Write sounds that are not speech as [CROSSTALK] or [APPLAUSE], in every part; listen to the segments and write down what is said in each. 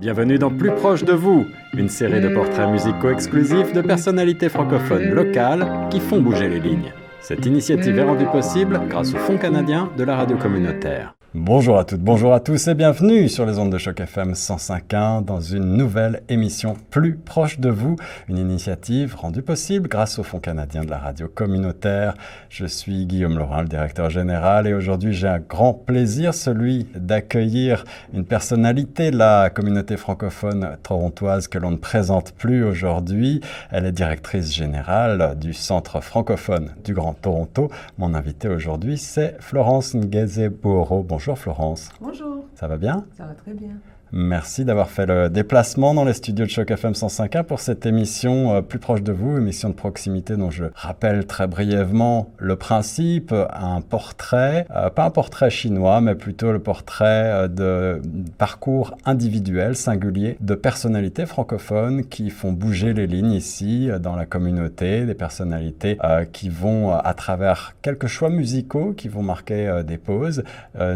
Bienvenue dans Plus proche de vous, une série de portraits musicaux exclusifs de personnalités francophones locales qui font bouger les lignes. Cette initiative est rendue possible grâce au Fonds canadien de la radio communautaire. Bonjour à toutes, bonjour à tous et bienvenue sur les ondes de choc FM 105.1 dans une nouvelle émission plus proche de vous, une initiative rendue possible grâce au Fonds canadien de la radio communautaire. Je suis Guillaume Laurent, le directeur général et aujourd'hui j'ai un grand plaisir, celui d'accueillir une personnalité de la communauté francophone torontoise que l'on ne présente plus aujourd'hui. Elle est directrice générale du Centre francophone du Grand Toronto. Mon invité aujourd'hui c'est Florence Ngeze-Bouro. Bonjour Florence. Bonjour. Ça va bien? Ça va très bien. Merci d'avoir fait le déplacement dans les studios de Choc FM 105.1 pour cette émission euh, plus proche de vous, émission de proximité dont je rappelle très brièvement le principe, un portrait, euh, pas un portrait chinois, mais plutôt le portrait euh, de parcours individuel, singulier, de personnalités francophones qui font bouger les lignes ici dans la communauté, des personnalités qui vont à travers quelques choix musicaux qui vont marquer des pauses,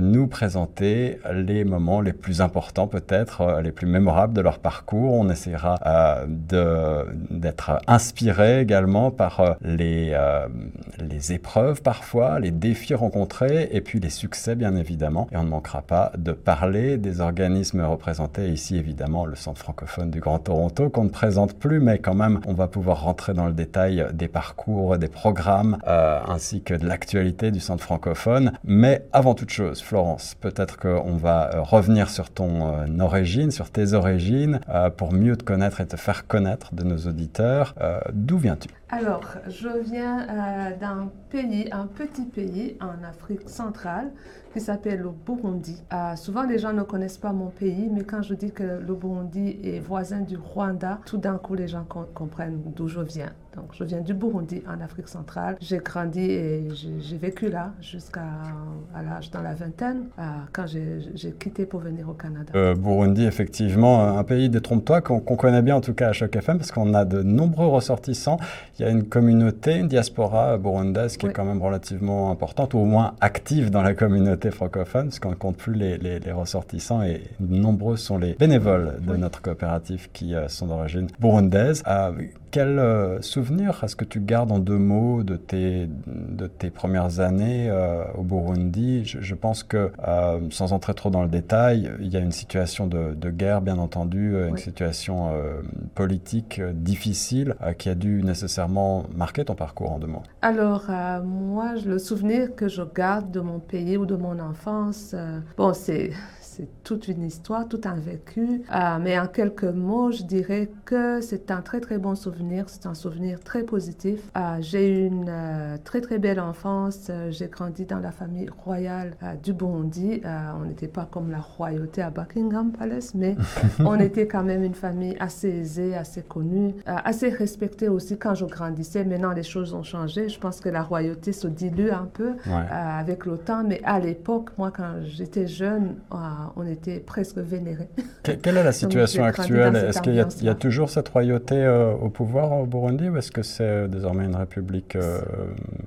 nous présenter les moments les plus importants peut peut-être euh, les plus mémorables de leur parcours. On essaiera euh, d'être inspiré également par euh, les, les épreuves parfois, les défis rencontrés et puis les succès bien évidemment. Et on ne manquera pas de parler des organismes représentés ici évidemment le Centre francophone du Grand Toronto qu'on ne présente plus mais quand même on va pouvoir rentrer dans le détail des parcours, des programmes ainsi que de l'actualité du Centre francophone. Mais avant toute chose, Florence, peut-être qu'on va revenir sur ton origine, sur tes origines, euh, pour mieux te connaître et te faire connaître de nos auditeurs. Euh, d'où viens-tu? Alors, je viens euh, d'un pays, un petit pays en Afrique centrale qui s'appelle le Burundi. souvent, les gens ne connaissent pas mon pays, mais quand je dis que le Burundi est voisin du Rwanda, tout d'un coup, les gens comprennent d'où je viens. Donc, je viens du Burundi, en Afrique centrale. J'ai grandi et j'ai vécu là jusqu'à l'âge dans la vingtaine, quand j'ai quitté pour venir au Canada. Euh, Burundi, effectivement, un pays, détrompe-toi, qu'on connaît bien en tout cas à Choc FM, parce qu'on a de nombreux ressortissants. Il y a une communauté, une diaspora burundaise qui est quand même relativement importante, ou au moins active dans la communauté francophone, parce qu'on ne compte plus les, les, ressortissants et nombreux sont les bénévoles de notre coopérative qui euh, sont d'origine burundaise. Euh, quel euh, souvenir est-ce que tu gardes en deux mots de tes, de tes premières années euh, au Burundi? Je, pense que, euh, sans entrer trop dans le détail, il y a une situation de, guerre, bien entendu, une situation politique difficile qui a dû nécessairement marquer ton parcours en deux mots. Alors, moi, le souvenir que je garde de mon pays ou de mon enfance, bon, c'est c'est toute une histoire, tout un vécu. Euh, mais en quelques mots, je dirais que c'est un très très bon souvenir, c'est un souvenir très positif. Euh, j'ai eu une euh, très très belle enfance. J'ai grandi dans la famille royale du Burundi. on n'était pas comme la royauté à Buckingham Palace, mais [LAUGHS] on était quand même une famille assez aisée, assez connue, assez respectée aussi quand je grandissais. Maintenant, les choses ont changé. Je pense que la royauté se dilue un peu avec le temps, mais à l'époque, moi, quand j'étais jeune, on était presque vénérés. quelle est la [LAUGHS] situation actuelle? Est-ce qu'il y, a toujours cette royauté euh, au pouvoir au Burundi ou est-ce que c'est désormais une république euh,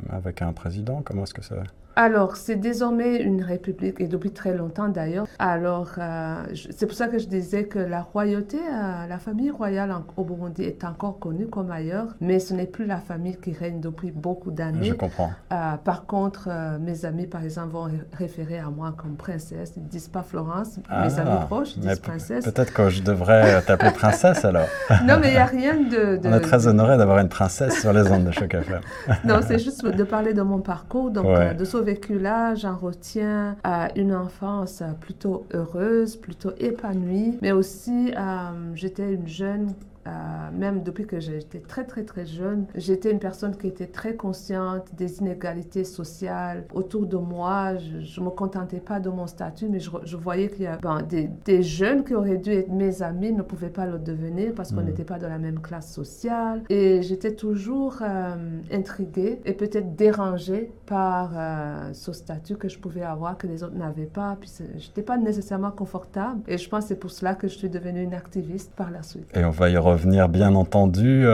avec un président? Comment est-ce que c'est alors, c'est désormais une république, et depuis très longtemps d'ailleurs. Alors, euh, c'est pour ça que je disais que la royauté, euh, la famille royale au Burundi est encore connue comme ailleurs, mais ce n'est plus la famille qui règne depuis beaucoup d'années. Je comprends. Euh, par contre, mes amis, par exemple, vont référer à moi comme princesse. Ils ne disent pas Florence. mes ah, amis proches disent princesse. Peut-être que je devrais t'appeler princesse alors. [LAUGHS] non, mais il n'y a rien de, [LAUGHS] On est très honoré d'avoir une princesse sur les ondes de Choc FM. non, c'est juste de parler de mon parcours, donc de sauver vécu-là, j'en retiens à une enfance plutôt heureuse, plutôt épanouie, mais aussi euh, j'étais une jeune euh, même depuis que j'étais très très très jeune, j'étais une personne qui était très consciente des inégalités sociales autour de moi. Je ne me contentais pas de mon statut, mais je, je voyais qu'il y a ben, des, des, jeunes qui auraient dû être mes amis ne pouvaient pas le devenir parce qu'on mm. n'était pas de la même classe sociale. Et j'étais toujours euh, intriguée et peut-être dérangée par euh, ce statut que je pouvais avoir que les autres n'avaient pas. Puis je n'étais pas nécessairement confortable. Et je pense que c'est pour cela que je suis devenue une activiste par la suite. Et on va y revenir bien entendu.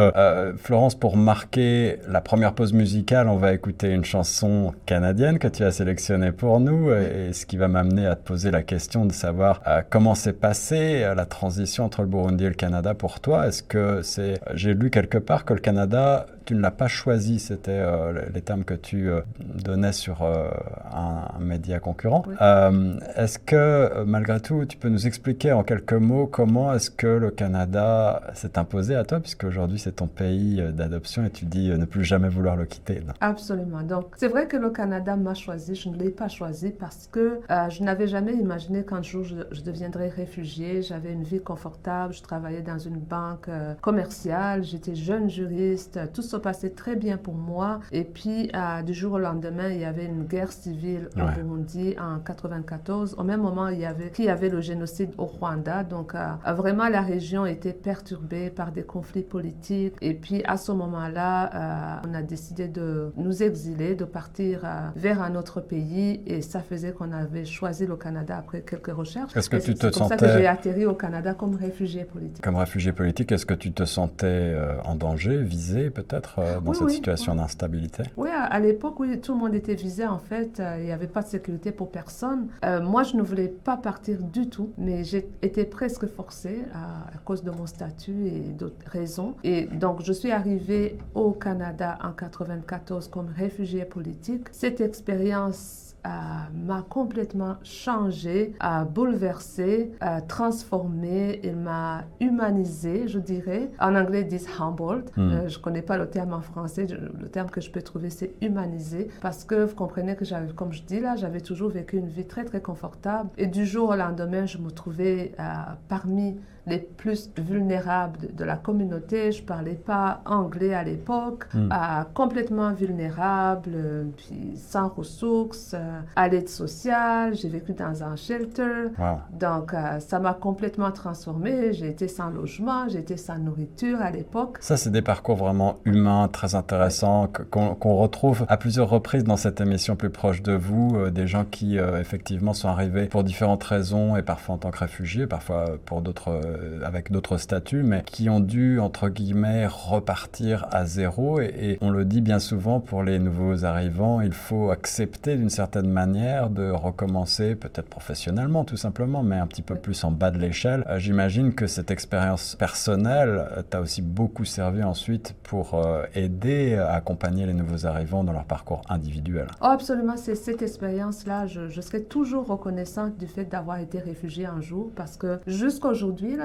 Florence, pour marquer la première pause musicale, on va écouter une chanson canadienne que tu as sélectionnée pour nous, et ce qui va m'amener à te poser la question de savoir comment s'est passée la transition entre le Burundi et le Canada pour toi. Est-ce que c'est, j'ai lu quelque part que le Canada tu ne l'as pas choisi, c'était euh, les termes que tu euh, donnais sur euh, un, média concurrent. est-ce que, malgré tout, tu peux nous expliquer en quelques mots comment est-ce que le Canada s'est imposé à toi, puisque aujourd'hui c'est ton pays d'adoption et tu dis ne plus jamais vouloir le quitter Absolument. Donc, c'est vrai que le Canada m'a choisi, je ne l'ai pas choisi parce que je n'avais jamais imaginé qu'un jour je, je deviendrais réfugié. J'avais une vie confortable, je travaillais dans une banque commerciale, j'étais jeune juriste, tout se passait très bien pour moi. Et puis, euh, du jour au lendemain, il y avait une guerre civile au Burundi en 94. Au même moment, il y avait, il y avait le génocide au Rwanda. Donc, euh, vraiment, la région était perturbée par des conflits politiques. Et puis, à ce moment-là, euh, on a décidé de nous exiler, de partir vers un autre pays. Et ça faisait qu'on avait choisi le Canada après quelques recherches. Est-ce que tu te sentais... C'est comme ça que j'ai atterri au Canada comme réfugié politique. Comme réfugié politique, est-ce que tu te sentais en danger, visé peut-être? Euh, dans cette situation d'instabilité Oui, à, l'époque, oui, tout le monde était visé en fait. Euh, il n'y avait pas de sécurité pour personne. Euh, moi, je ne voulais pas partir du tout, mais j'ai été presque forcée à, cause de mon statut et d'autres raisons. Et donc, je suis arrivée au Canada en 94 comme réfugiée politique. Cette expérience m'a complètement changé, a bouleversé, a transformé, il m'a humanisé, je dirais. En anglais, dit humbled. Hmm. Euh, je ne connais pas le terme en français. Le terme que je peux trouver, c'est humanisé. Parce que vous comprenez que j'avais, comme je dis là, j'avais toujours vécu une vie très, très confortable. Et du jour au lendemain, je me trouvais euh, parmi les plus vulnérables de, la communauté. Je parlais pas anglais à l'époque, hmm. complètement vulnérable, puis sans ressources, euh, à l'aide sociale. J'ai vécu dans un shelter. Donc, euh, ça m'a complètement transformée. J'ai été sans logement, j'ai été sans nourriture à l'époque. Ça, c'est des parcours vraiment humains, très intéressants, qu'on retrouve à plusieurs reprises dans cette émission plus proche de vous. Euh, des gens qui, effectivement, sont arrivés pour différentes raisons et parfois en tant que réfugiés, parfois pour d'autres euh, avec d'autres statuts, mais qui ont dû, entre guillemets, repartir à zéro. Et, on le dit bien souvent pour les nouveaux arrivants, il faut accepter d'une certaine manière de recommencer, peut-être professionnellement tout simplement, mais un petit peu plus en bas de l'échelle. Euh, j'imagine que cette expérience personnelle euh, t'a aussi beaucoup servi ensuite pour aider à accompagner les nouveaux arrivants dans leur parcours individuel. Oh, absolument, c'est cette expérience-là. Je, je toujours reconnaissante du fait d'avoir été réfugiée un jour parce que jusqu'à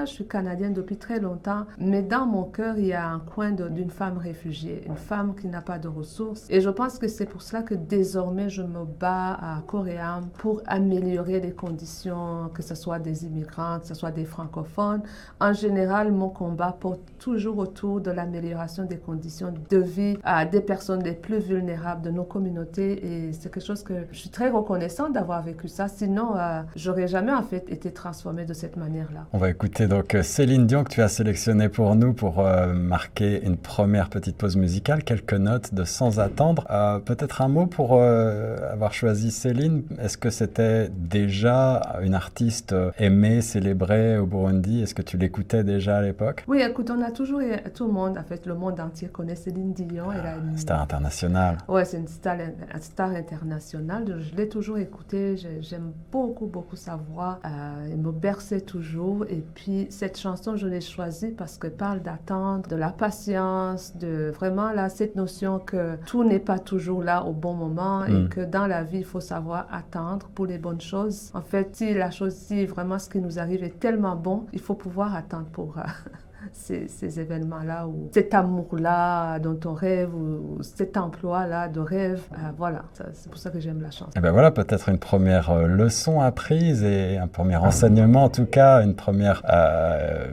je suis canadienne depuis très longtemps, mais dans mon cœur, il y a un coin d'une femme réfugiée, une femme qui n'a pas de ressources. Et je pense que c'est pour cela que désormais, je me bats à Coréam pour améliorer les conditions, que ce soit des immigrants, que ce soit des francophones. En général, mon combat porte toujours autour de l'amélioration des conditions de vie à des personnes les plus vulnérables de nos communautés. Et c'est quelque chose que je suis très reconnaissante d'avoir vécu ça. Sinon, euh, j'aurais jamais en fait été transformée de cette manière-là. On va écouter donc euh, Céline Dion que tu as sélectionné pour nous pour euh, marquer une première petite pause musicale, quelques notes de Sans attendre. Euh, peut-être un mot pour avoir choisi Céline. Est-ce que c'était déjà une artiste aimée, célébrée au Burundi? Est-ce que tu l'écoutais déjà à l'époque? Oui, écoute, on a toujours, tout le monde, en fait, le monde entier connaît Céline Dion. Elle a une... Star internationale. Oui, c'est une star, une star internationale. Je l'ai toujours écoutée. J'aime beaucoup, beaucoup sa voix. elle me berçait toujours. Et puis, cette chanson, je l'ai choisie parce qu'elle parle d'attendre, de la patience, de vraiment là, cette notion que tout n'est pas toujours là au bon moment et mm. que dans la vie, il faut savoir attendre pour les bonnes choses. En fait, si la chose, si vraiment ce qui nous arrive est tellement bon, il faut pouvoir attendre pour... Euh, [LAUGHS] ces, événements-là, ou cet amour-là dont on rêve, ou, cet emploi-là de rêve. Euh, voilà, c'est pour ça que j'aime la chanson. Et eh ben voilà, peut-être une première euh, leçon apprise et un premier enseignement, en tout cas, une première, euh,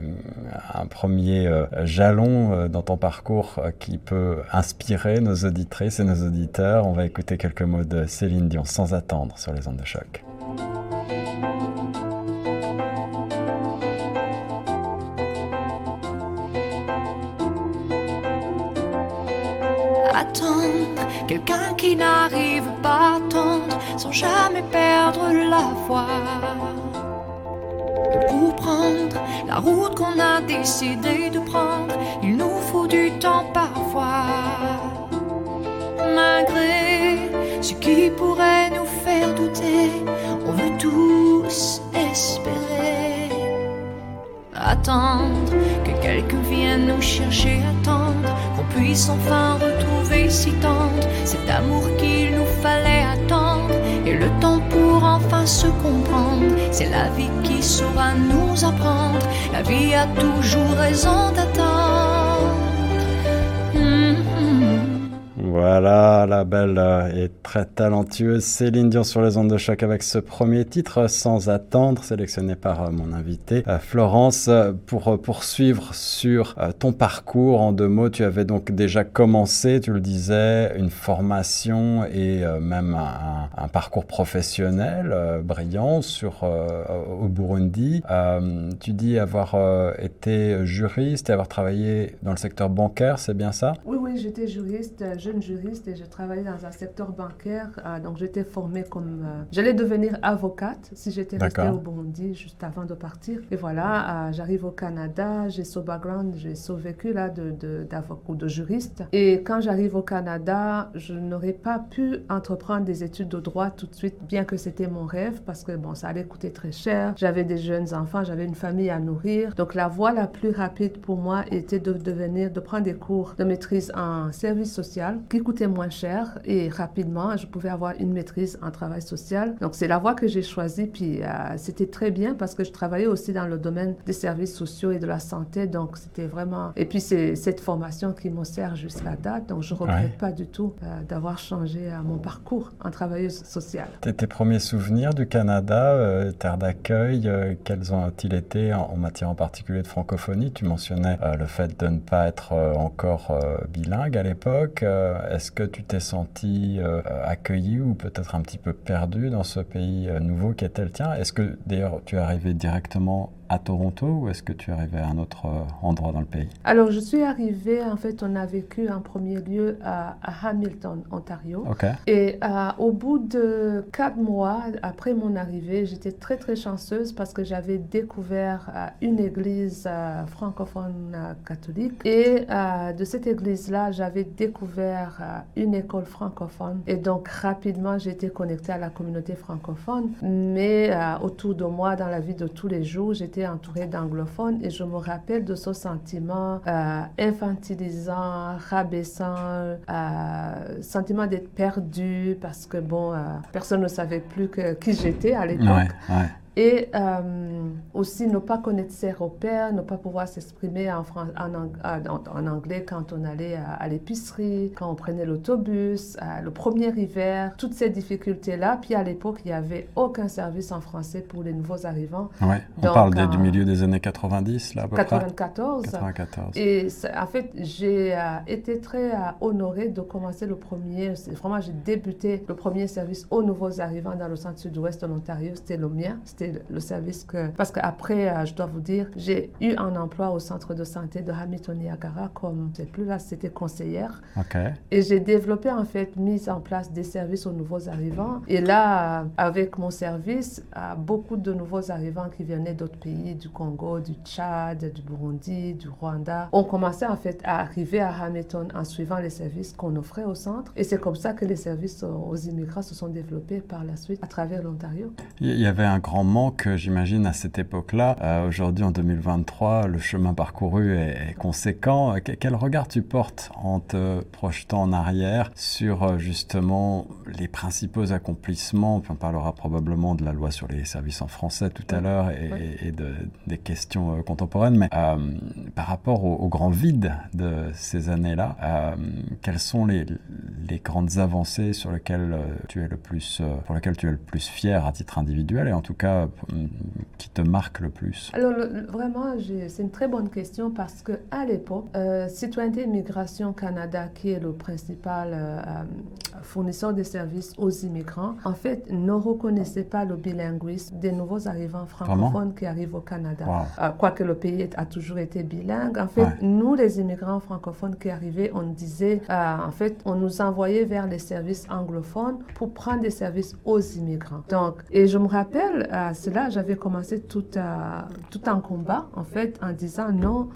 un premier jalon dans ton parcours qui peut inspirer nos auditrices et nos auditeurs. On va écouter quelques mots de Céline Dion sans attendre sur les ondes de choc. Quelqu'un qui n'arrive pas à attendre sans jamais perdre la foi. pour prendre la route qu'on a décidé de prendre. Il nous faut du temps parfois. Malgré ce qui pourrait nous faire douter, on veut tous espérer. Attendre que quelqu'un vienne nous chercher, attendre puisse enfin retrouver si tendre cet amour qu'il nous fallait attendre et le temps pour enfin se comprendre. C'est la vie qui saura nous apprendre. La vie a toujours raison d'attendre. Voilà, la belle et très talentueuse Céline Dion sur les ondes de choc avec ce premier titre, Sans attendre, sélectionné par euh, mon invité euh, Florence. Pour euh, poursuivre sur ton parcours, en deux mots, tu avais donc déjà commencé, tu le disais, une formation et même un, parcours professionnel brillant sur, au Burundi. tu dis avoir été juriste et avoir travaillé dans le secteur bancaire, c'est bien ça? Oui, oui, j'étais juriste, jeune juriste et je travaillais dans un secteur bancaire. Euh, donc j'étais formée comme... Euh, j'allais devenir avocate si j'étais restée au Burundi juste avant de partir. Et voilà, euh, j'arrive au Canada, j'ai ce background, j'ai ce vécu là d'avocat de, ou de juriste. Et quand j'arrive au Canada, je n'aurais pas pu entreprendre des études de droit tout de suite, bien que c'était mon rêve, parce que bon, ça allait coûter très cher. J'avais des jeunes enfants, j'avais une famille à nourrir. Donc la voie la plus rapide pour moi était de devenir, de prendre des cours de maîtrise en service social qui coûtait moins cher et rapidement, je pouvais avoir une maîtrise en travail social. Donc, c'est la voie que j'ai choisie. Puis, euh, c'était très bien parce que je travaillais aussi dans le domaine des services sociaux et de la santé. Donc, c'était vraiment. Et puis, c'est cette formation qui me sert jusqu'à date. Donc, je ne regrette pas du tout euh, d'avoir changé euh, mon parcours en travailleuse sociale. Tes premiers souvenirs du Canada, terre d'accueil, quels ont-ils été en, matière en particulier de francophonie? Tu mentionnais le fait de ne pas être encore bilingue à l'époque. Est-ce que tu t'es senti euh, accueilli ou peut-être un petit peu perdu dans ce pays euh, nouveau qui était le tien? Est-ce que d'ailleurs tu es arrivé directement à Toronto ou est-ce que tu es arrivé à un autre euh, endroit dans le pays? Alors, je suis arrivée, en fait, on a vécu en premier lieu à, Hamilton, Ontario. Et euh, au bout de quatre mois après mon arrivée, j'étais très, très chanceuse parce que j'avais découvert euh, une église francophone catholique. Et de cette église-là, j'avais découvert une école francophone. Et donc, rapidement, été connectée à la communauté francophone. Mais autour de moi, dans la vie de tous les jours, j'étais entourée d'anglophones et je me rappelle de ce sentiment euh, infantilisant, rabaissant, euh, sentiment d'être perdu parce que bon, euh, personne ne savait plus qui j'étais à l'époque. Et euh, aussi ne pas connaître ses repères, ne pas pouvoir s'exprimer en, en, anglais quand on allait à, l'épicerie, quand on prenait l'autobus, le premier hiver, toutes ces difficultés-là. Puis à l'époque, il n'y avait aucun service en français pour les nouveaux arrivants. Ouais, on parle du milieu des années 90, là, à peu 94. 94. Et en fait, j'ai euh, été très euh, honorée de commencer le premier, vraiment, j'ai débuté le premier service aux nouveaux arrivants dans le centre sud-ouest de l'Ontario. C'était le mien. C'était le service que... Parce qu'après, euh, je dois vous dire, j'ai eu un emploi au centre de santé de Hamilton Niagara comme, je sais plus là, c'était conseillère. Et j'ai développé en fait, mise en place des services aux nouveaux arrivants. Et là, euh, avec mon service, euh, beaucoup de nouveaux arrivants qui venaient d'autres pays, du Congo, du Tchad, du Burundi, du Rwanda, ont commencé en fait à arriver à Hamilton en suivant les services qu'on offrait au centre. Et c'est comme ça que les services aux immigrants se sont développés par la suite à travers l'Ontario. Il y avait un grand que j'imagine, à cette époque-là. Euh, aujourd'hui, en 2023, le chemin parcouru est, conséquent. Quel regard tu portes en te projetant en arrière sur euh, justement les principaux accomplissements? On parlera probablement de la loi sur les services en français tout à l'heure et, de, des questions euh, contemporaines, mais par rapport au, au, grand vide de ces années-là, quelles sont les, les, grandes avancées sur lesquelles tu es le plus, pour lesquelles tu es le plus fier à titre individuel? Et en tout cas qui te marque le plus Alors, vraiment, c'est une très bonne question parce que à l'époque, euh, Citoyenneté et Migration Canada, qui est le principal euh, euh, fournisseur de services aux immigrants, en fait, ne reconnaissait pas le bilinguisme des nouveaux arrivants francophones qui arrivent au Canada. Quoique le pays a toujours été bilingue. En fait, nous, les immigrants francophones qui arrivaient, on disait, en fait, on nous envoyait vers les services anglophones pour prendre des services aux immigrants. Donc, et je me rappelle, à cela, j'avais commencé tout, tout un combat, en fait, en disant non,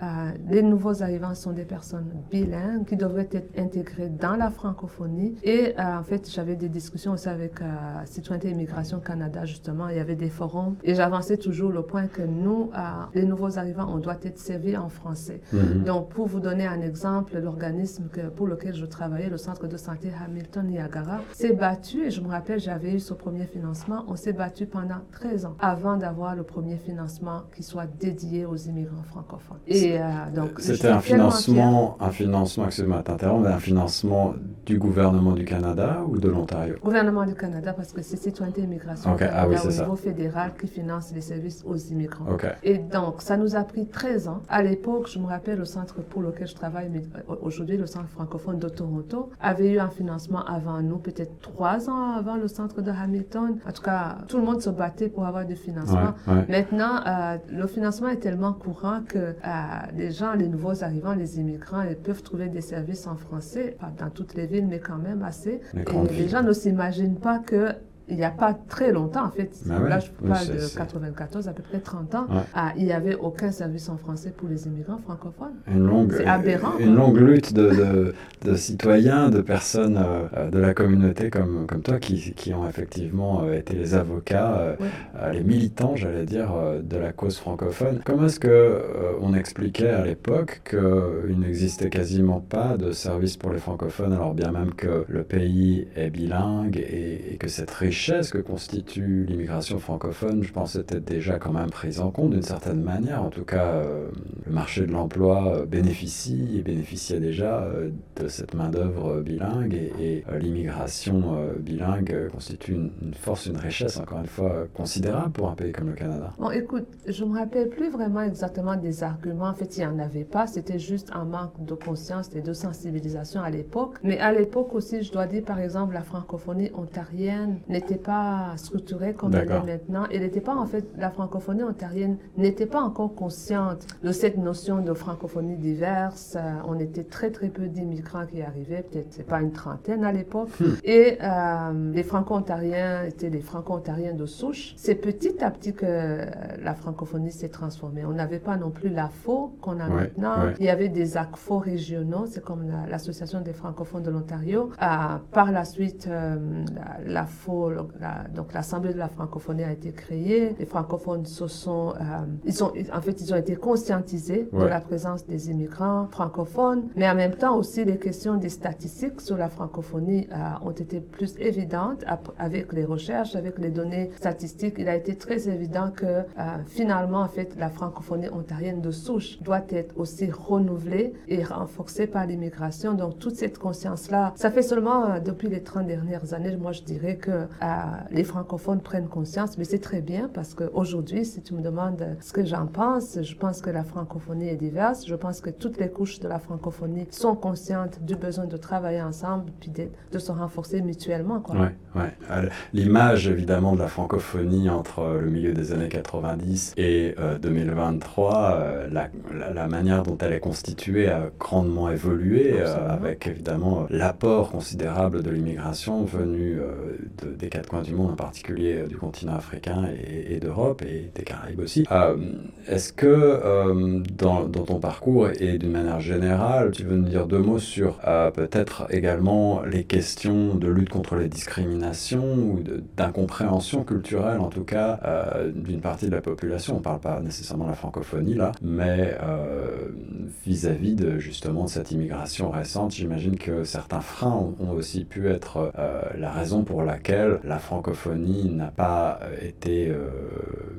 les nouveaux arrivants sont des personnes bilingues qui devraient être intégrées dans la francophonie. Et en fait, j'avais des discussions aussi avec Citoyenneté et Immigration Canada, justement. Il y avait des forums et j'avançais toujours le point que nous, les nouveaux arrivants, on doit être servis en français. Mhm. Donc, pour vous donner un exemple, l'organisme pour lequel je travaillais, le Centre de santé Hamilton Niagara, s'est battu, et je me rappelle, j'avais eu ce premier financement, on s'est battu pendant 13 ans avant d'avoir le premier financement qui soit dédié aux immigrants francophones. Et euh, donc, c'était un financement, un financement, excusez-moi, un financement du gouvernement du Canada ou de l'Ontario? Gouvernement du Canada, parce que c'est Citoyenneté et Immigration Canada ah au niveau fédéral qui finance les services aux immigrants. Et donc, ça nous a pris 13 ans. À l'époque, je me rappelle, le centre pour lequel je travaille, euh, aujourd'hui, le centre francophone de Toronto, avait eu un financement avant nous, peut-être trois ans avant le centre de Hamilton. En tout cas, tout le monde se battait pour avoir du financement. Maintenant, euh, le financement est tellement courant que euh, les gens, les nouveaux arrivants, les immigrants, ils peuvent trouver des services en français, pas dans toutes les villes, mais quand même assez. Et les gens ne s'imaginent pas que il n'y a pas très longtemps, en fait, bah là je parle de 94, à peu près 30 ans, ah, il n'y avait aucun service en français pour les immigrants francophones. C'est aberrant. Une longue lutte de, de, citoyens, de personnes euh, de la communauté comme, comme toi qui, qui ont effectivement euh, été les avocats, euh, les militants, j'allais dire, de la cause francophone. Comment est-ce que on expliquait à l'époque qu'il n'existait quasiment pas de service pour les francophones, alors bien même que le pays est bilingue et, et que cette richesse que constitue l'immigration francophone, je pense, était déjà quand même prise en compte d'une certaine manière. En tout cas, euh, le marché de l'emploi euh, bénéficie et bénéficiait déjà euh, de cette main-d'œuvre bilingue et, l'immigration bilingue constitue une, force, une richesse, encore une fois, considérable pour un pays comme le Canada. Bon, écoute, je me rappelle plus vraiment exactement des arguments. En fait, il n'y en avait pas. C'était juste un manque de conscience et de sensibilisation à l'époque. Mais à l'époque aussi, je dois dire, par exemple, la francophonie ontarienne n'était pas structurée comme elle est maintenant. Elle n'était pas, en fait, la francophonie ontarienne n'était pas encore consciente de cette notion de francophonie diverse. Euh, on était très, très peu d'immigrants qui arrivaient, peut-être, pas une trentaine à l'époque. Hmm. Et euh, les franco-ontariens étaient des franco-ontariens de souche. C'est petit à petit que euh, la francophonie s'est transformée. On n'avait pas non plus l'AFO qu'on a maintenant. Il y avait des ACFO régionaux, c'est comme l'Association des francophones de l'Ontario. par la suite, l'AFO donc l'Assemblée de la francophonie a été créée. Les francophones se sont, euh, ils ont, en fait, ils ont été conscientisés de la présence des immigrants francophones, mais en même temps aussi les questions des statistiques sur la francophonie euh, ont été plus évidentes avec les recherches, avec les données statistiques. Il a été très évident que euh, finalement, en fait, la francophonie ontarienne de souche doit être aussi renouvelée et renforcée par l'immigration. Donc toute cette conscience-là, ça fait seulement depuis les 30 dernières années, moi je dirais que les francophones prennent conscience, mais c'est très bien parce qu'aujourd'hui, si tu me demandes ce que j'en pense, je pense que la francophonie est diverse. Je pense que toutes les couches de la francophonie sont conscientes du besoin de travailler ensemble puis de, se renforcer mutuellement. Oui, ouais. Euh, l'image évidemment de la francophonie entre le milieu des années 90 et 2023, euh, euh, la, manière dont elle est constituée a grandement évolué avec évidemment l'apport considérable de l'immigration venue de, des quatre coins du monde, en particulier euh, du continent africain et, d'Europe et des Caraïbes aussi. Euh, est-ce que euh, dans, ton parcours et d'une manière générale, tu veux nous dire deux mots sur peut-être également les questions de lutte contre les discriminations ou d'incompréhension culturelle, en tout cas, d'une partie de la population? On ne parle pas nécessairement de la francophonie là, mais vis-à-vis de justement de cette immigration récente, j'imagine que certains freins ont aussi pu être la raison pour laquelle la francophonie n'a pas été euh,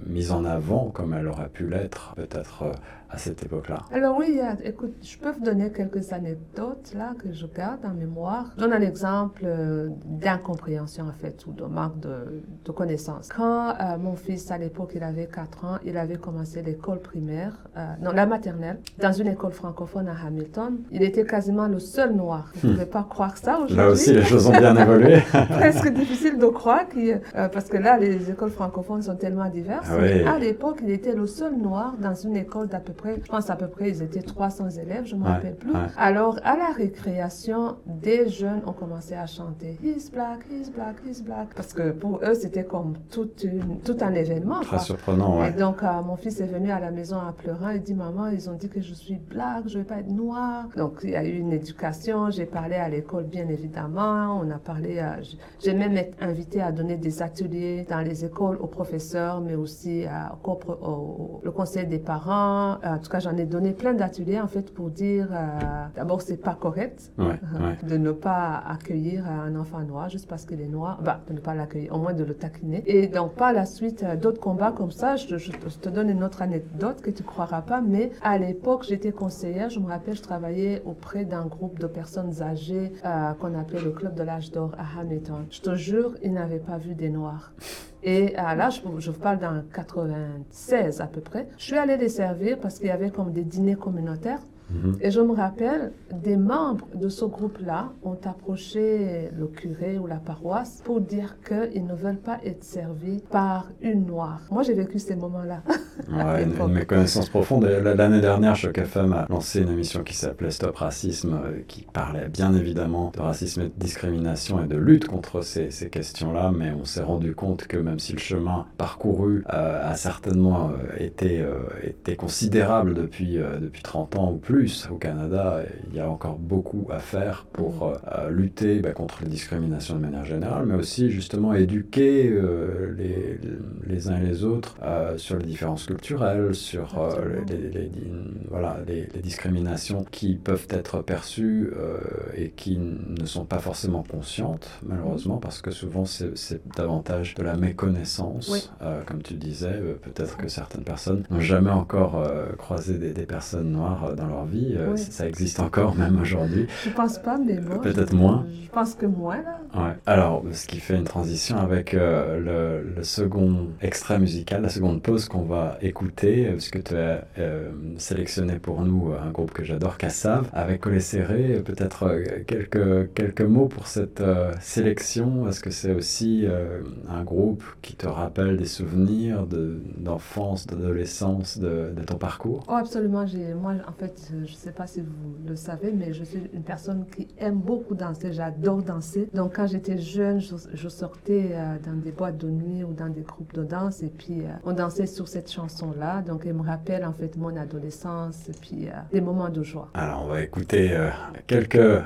mise en avant comme elle aurait pu l'être peut-être euh, à cette époque-là Alors oui, écoute, je peux vous donner quelques anecdotes là que je garde en mémoire. Je donne un exemple euh, d'incompréhension en fait ou de manque de, de connaissances. Quand mon fils à l'époque il avait 4 ans, il avait commencé l'école primaire, non la maternelle, dans une école francophone à Hamilton. Il était quasiment le seul noir. Vous ne pouvez pas croire ça aujourd'hui. Là aussi, les choses ont bien évolué. [LAUGHS] Presque difficile de croire, euh, parce que là, les écoles francophones sont tellement diverses. Ah à l'époque, il était le seul noir dans une école d'à peu près, je pense à peu près, ils étaient 300 élèves, je ne me rappelle plus. Alors, à la récréation, des jeunes ont commencé à chanter He's black, he's black, he's black. Parce que pour eux, c'était comme tout, une, tout un événement. Très surprenant, ouais. Et donc, euh, mon fils est venu à la maison en pleurant. Il dit Maman, ils ont dit que je suis black, je ne vais pas être noir. Donc, il y a eu une éducation. J'ai parlé à l'école, bien évidemment. On a parlé, à... j'ai même été invité à donner des ateliers dans les écoles aux professeurs, mais aussi à, au, le conseil des parents. En tout cas, j'en ai donné plein d'ateliers, en fait, pour dire euh, d'abord, c'est pas correct euh, de ne pas accueillir un enfant noir juste parce qu'il est noir. Bah, de ne pas l'accueillir, au moins de le taquiner. Et donc, par la suite, euh, d'autres combats comme ça, je, je, te donne une autre anecdote que tu croiras pas, mais à l'époque, j'étais conseillère. Je me rappelle, je travaillais auprès d'un groupe de personnes âgées qu'on appelait le Club de l'âge d'or à Hamilton. Je te jure, ils n'avaient pas vu des noirs. Et là, je, je vous parle d'un 96 à peu près. Je suis allée les servir parce qu'il y avait comme des dîners communautaires. Et je me rappelle, des membres de ce groupe-là ont approché le curé ou la paroisse pour dire qu'ils ne veulent pas être servis par une noire. Moi, j'ai vécu ces moments-là. Ouais, une, une, méconnaissance profonde. L'année dernière, Choc FM a lancé une émission qui s'appelait Stop Racisme, euh, qui parlait bien évidemment de racisme et de discrimination et de lutte contre ces, ces questions-là, mais on s'est rendu compte que même si le chemin parcouru euh, a certainement euh, été, été considérable depuis, depuis 30 ans ou plus, au Canada, il y a encore beaucoup à faire pour mm. euh, lutter bah, contre les discriminations de manière générale, mais aussi justement éduquer euh, les, les, uns et les autres euh, sur les différences culturelles, sur les, les, voilà, les, discriminations qui peuvent être perçues et qui ne sont pas forcément conscientes, malheureusement, parce que souvent c'est davantage de la méconnaissance. comme tu disais, peut-être que certaines personnes n'ont jamais encore croisé des, des personnes noires dans leur vie euh, ça existe encore même aujourd'hui. Je pense pas, mais bon. Peut-être moins. Je pense que moins, là. Ouais. Alors, ce qui fait une transition avec euh, le, second extrait musical, la seconde pause qu'on va écouter, euh, puisque tu as sélectionné pour nous un groupe que j'adore, Cassav, avec Collet Serré. Peut-être quelques, quelques mots pour cette sélection. Est-ce que c'est aussi un groupe qui te rappelle des souvenirs d'enfance, d'adolescence, de, de, ton parcours? Oh, absolument. Moi, en fait, je ne sais pas si vous le savez, mais je suis une personne qui aime beaucoup danser. J'adore danser. Donc, quand j'étais jeune, je, sortais euh, dans des boîtes de nuit ou dans des groupes de danse et puis euh, on dansait sur cette chanson-là. Donc, elle me rappelle en fait mon adolescence et puis euh, des moments de joie. Alors, on va écouter quelques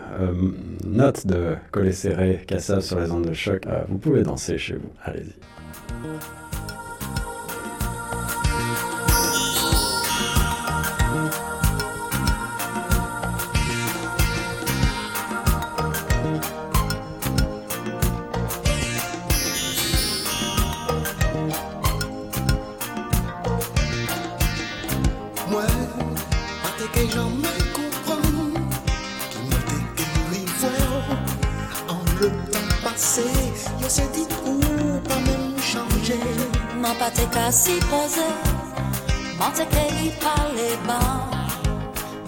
notes de Collet Serré, Cassav sur les ondes de choc. vous pouvez danser chez vous. Allez-y. Si posé, monte qu'il parlait bas,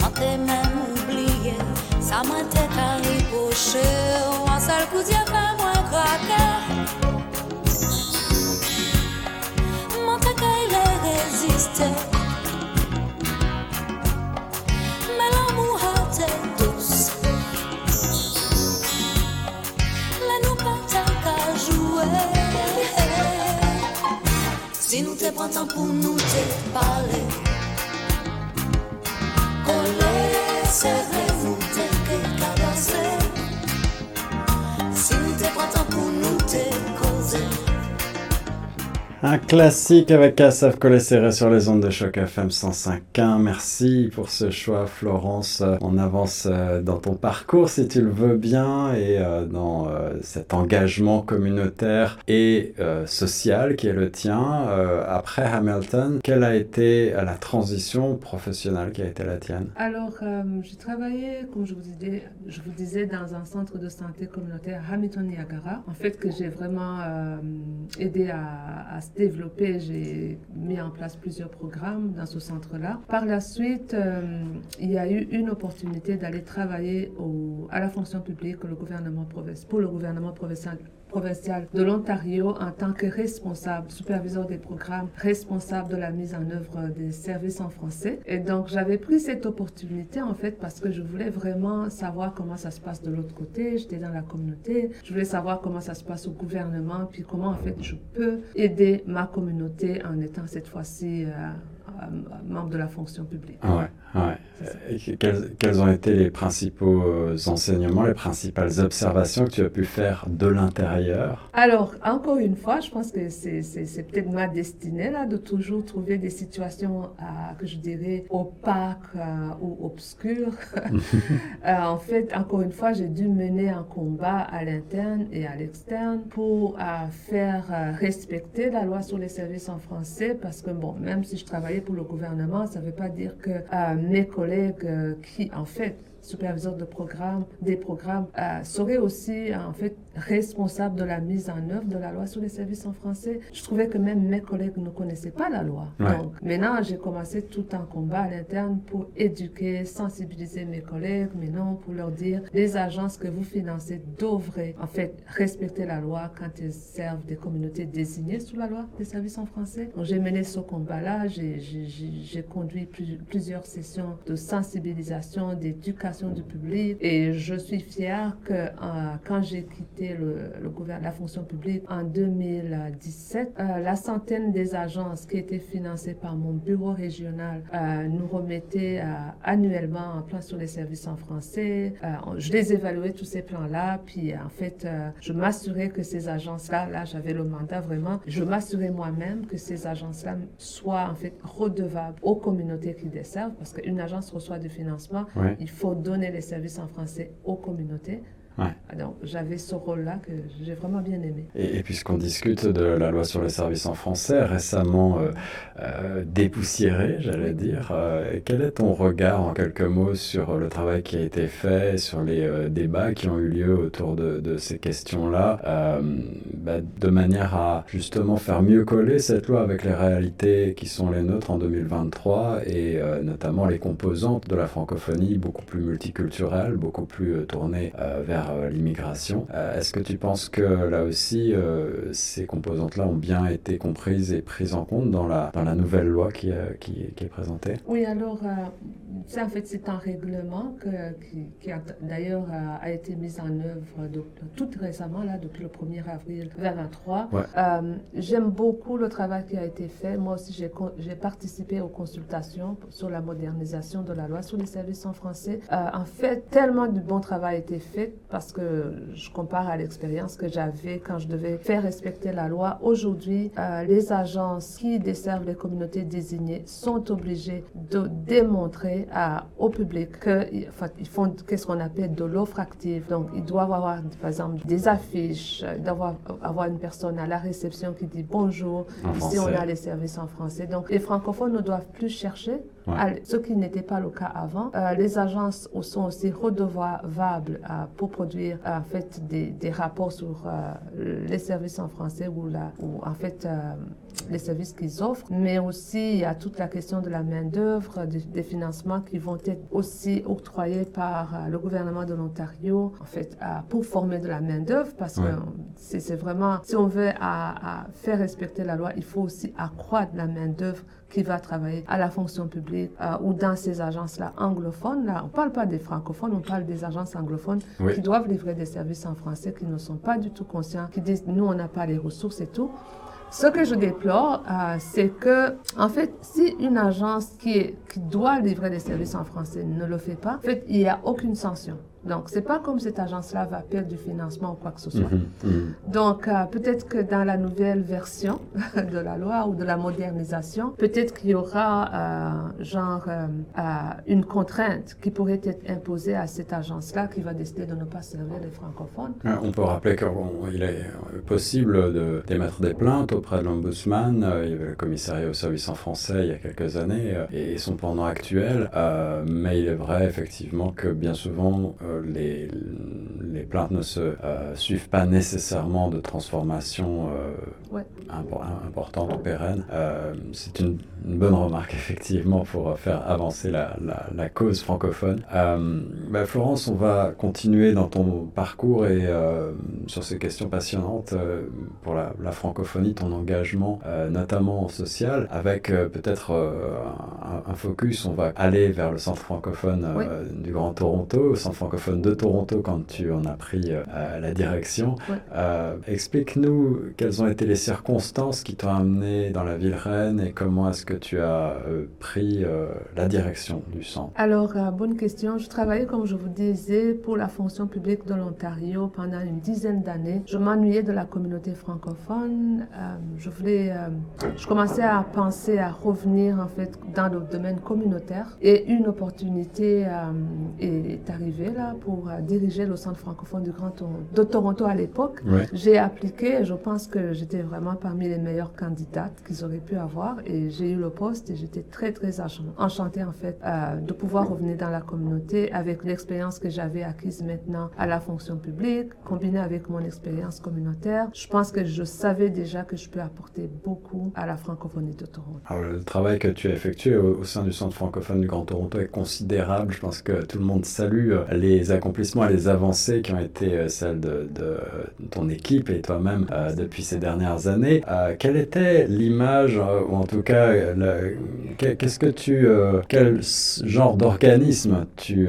monte même oublié, ça m'a été ripoché, un seul coup d'yeux fait moins craquer. Monte qu'il est résisté. Mais l'amour a été douce. Si nou te prantan pou nou te pale Un classique avec Asaf Serré sur les ondes de choc FM 105.1. Merci pour ce choix, Florence. On avance euh, dans ton parcours, si tu le veux bien, et euh, dans euh, cet engagement communautaire et social qui est le tien. Après Hamilton, quelle a été la transition professionnelle qui a été la tienne? Alors, j'ai travaillé, comme je vous, disais, je vous disais, dans un centre de santé communautaire Hamilton Niagara. En fait, que j'ai vraiment aidé à, à se développer. J'ai mis en place plusieurs programmes dans ce centre-là. Par la suite, euh, il y a eu une opportunité d'aller travailler à la fonction publique pour le gouvernement provincial provincial de l'Ontario en tant que responsable, superviseur des programmes, responsable de la mise en œuvre des services en français. Et donc, j'avais pris cette opportunité, en fait, parce que je voulais vraiment savoir comment ça se passe de l'autre côté. J'étais dans la communauté. Je voulais savoir comment ça se passe au gouvernement, puis comment, en fait, je peux aider ma communauté en étant cette fois-ci euh, membre de la fonction publique. Ah ouais, ah ouais. Quels, quels, ont été les principaux euh, enseignements, les principales observations que tu as pu faire de l'intérieur? Alors, encore une fois, je pense que c'est peut-être ma destinée là, de toujours trouver des situations euh, que je dirais opaques euh, ou obscures. [LAUGHS] en fait, encore une fois, j'ai dû mener un combat à l'interne et à l'externe pour faire respecter la loi sur les services en français parce que, bon, même si je travaillais pour le gouvernement, ça ne veut pas dire que mes collègues euh, qui, en fait, superviseurs de programme, des programmes, euh, seraient aussi en fait responsable de la mise en œuvre de la loi sur les services en français. Je trouvais que même mes collègues ne connaissaient pas la loi. Donc maintenant, j'ai commencé tout un combat à l'interne pour éduquer, sensibiliser mes collègues, mais non pour leur dire les agences que vous financez devraient en fait respecter la loi quand elles servent des communautés désignées sous la loi des services en français. Donc j'ai mené ce combat-là, j'ai conduit plusieurs sessions de sensibilisation, d'éducation du public et je suis fière que euh, quand j'ai quitté le, gouvernement, la fonction publique en 2017, euh, la centaine des agences qui étaient financées par mon bureau régional euh, nous remettaient euh, annuellement un plan sur les services en français. je les évaluais, tous ces plans-là, puis en fait, je m'assurais que ces agences-là, là, j'avais le mandat vraiment, je m'assurais moi-même que ces agences-là soient en fait redevables aux communautés qui desservent, parce qu'une agence reçoit du financement, il faut donner les services en français aux communautés. Ouais. Donc j'avais ce rôle-là que j'ai vraiment bien aimé. Et, puisqu'on discute de la loi sur les services en français, récemment euh, euh dépoussiérée, j'allais dire, euh, quel est ton regard en quelques mots sur le travail qui a été fait, sur les débats qui ont eu lieu autour de, de ces questions-là, bah, de manière à justement faire mieux coller cette loi avec les réalités qui sont les nôtres en 2023 et notamment les composantes de la francophonie beaucoup plus multiculturelle, beaucoup plus tournée vers euh, l'immigration. Euh, est-ce que tu penses que là aussi, euh, ces composantes-là ont bien été comprises et prises en compte dans la, dans la nouvelle loi qui, qui, est présentée? Oui, alors, ça, en fait, c'est un règlement que, qui, a d'ailleurs a, été mis en œuvre de, tout récemment, là, depuis le 1er avril 2023. J'aime beaucoup le travail qui a été fait. Moi aussi, j'ai participé aux consultations sur la modernisation de la loi sur les services en français. en fait, tellement de bon travail a été fait parce que je compare à l'expérience que j'avais quand je devais faire respecter la loi. Aujourd'hui, euh, les agences qui desservent les communautés désignées sont obligées de démontrer à, au public qu'ils font qu'est-ce qu'on appelle de l'offre active. Donc, ils doivent avoir, par exemple, des affiches, d'avoir avoir une personne à la réception qui dit bonjour. ici, on a les services en français. Donc, les francophones ne doivent plus chercher ce qui n'était pas le cas avant. Euh, les agences sont aussi redevables euh, pour produire en fait des, rapports sur euh, les services en français ou en fait les services qu'ils offrent, mais aussi il y a toute la question de la main-d'œuvre, des, financements qui vont être aussi octroyés par le gouvernement de l'Ontario, en fait, pour former de la main-d'œuvre, parce que c'est vraiment, si on veut à, faire respecter la loi, il faut aussi accroître la main-d'œuvre qui va travailler à la fonction publique euh, ou dans ces agences-là anglophones. Là, on ne parle pas des francophones, on parle des agences anglophones qui doivent livrer des services en français, qui ne sont pas du tout conscients, qui disent nous, on n'a pas les ressources et tout. Ce que je déplore, euh, c'est que, en fait, si une agence qui, qui doit livrer des services en français ne le fait pas, en fait, il n'y a aucune sanction. Donc, c'est pas comme cette agence-là va perdre du financement ou quoi que ce soit. Mhm, mhm. Donc, euh, peut-être que dans la nouvelle version [LAUGHS] de la loi ou de la modernisation, peut-être qu'il y aura euh, genre euh, une contrainte qui pourrait être imposée à cette agence-là qui va décider de ne pas servir les francophones. On peut rappeler qu'il est possible d'émettre des plaintes auprès de l'ombudsman. Il y avait le commissariat au service en français il y a quelques années et son pendant actuel. mais il est vrai effectivement que bien souvent les, les plaintes ne se suivent pas nécessairement de transformation importante ou pérenne. C'est une, bonne remarque, [LAUGHS] effectivement, pour faire avancer la, la, cause francophone. Bah, Florence, on va continuer dans ton parcours et sur ces questions passionnantes pour la, la, francophonie, ton engagement, notamment social, avec peut-être un, un, focus, on va aller vers le centre francophone euh, du Grand Toronto, centre francophone de Toronto quand tu en as pris euh, la direction. Euh, explique-nous quelles ont été les circonstances qui t'ont amené dans la ville reine et comment est-ce que tu as pris la direction du centre. Alors, bonne question. Je travaillais, comme je vous disais, pour la fonction publique de l'Ontario pendant une dizaine d'années. Je m'ennuyais de la communauté francophone. je voulais, je commençais à penser à revenir en fait dans le domaine communautaire et une opportunité euh, est, arrivée là pour euh, diriger le centre francophone du Grand Toronto, de Toronto à l'époque. J'ai appliqué et je pense que j'étais vraiment parmi les meilleures candidates qu'ils auraient pu avoir et j'ai eu le poste et j'étais très très enchantée en fait euh, de pouvoir revenir dans la communauté avec l'expérience que j'avais acquise maintenant à la fonction publique, combinée avec mon expérience communautaire. Je pense que je savais déjà que je peux apporter beaucoup à la francophonie de Toronto. Alors, le travail que tu as effectué au, sein du Centre francophone du Grand Toronto est considérable. Je pense que tout le monde salue euh, les accomplissements et les avancées qui ont été euh, celles de, ton équipe et toi-même euh, depuis ces dernières années. quelle était l'image, ou en tout cas, qu'est-ce que tu, quel genre d'organisme tu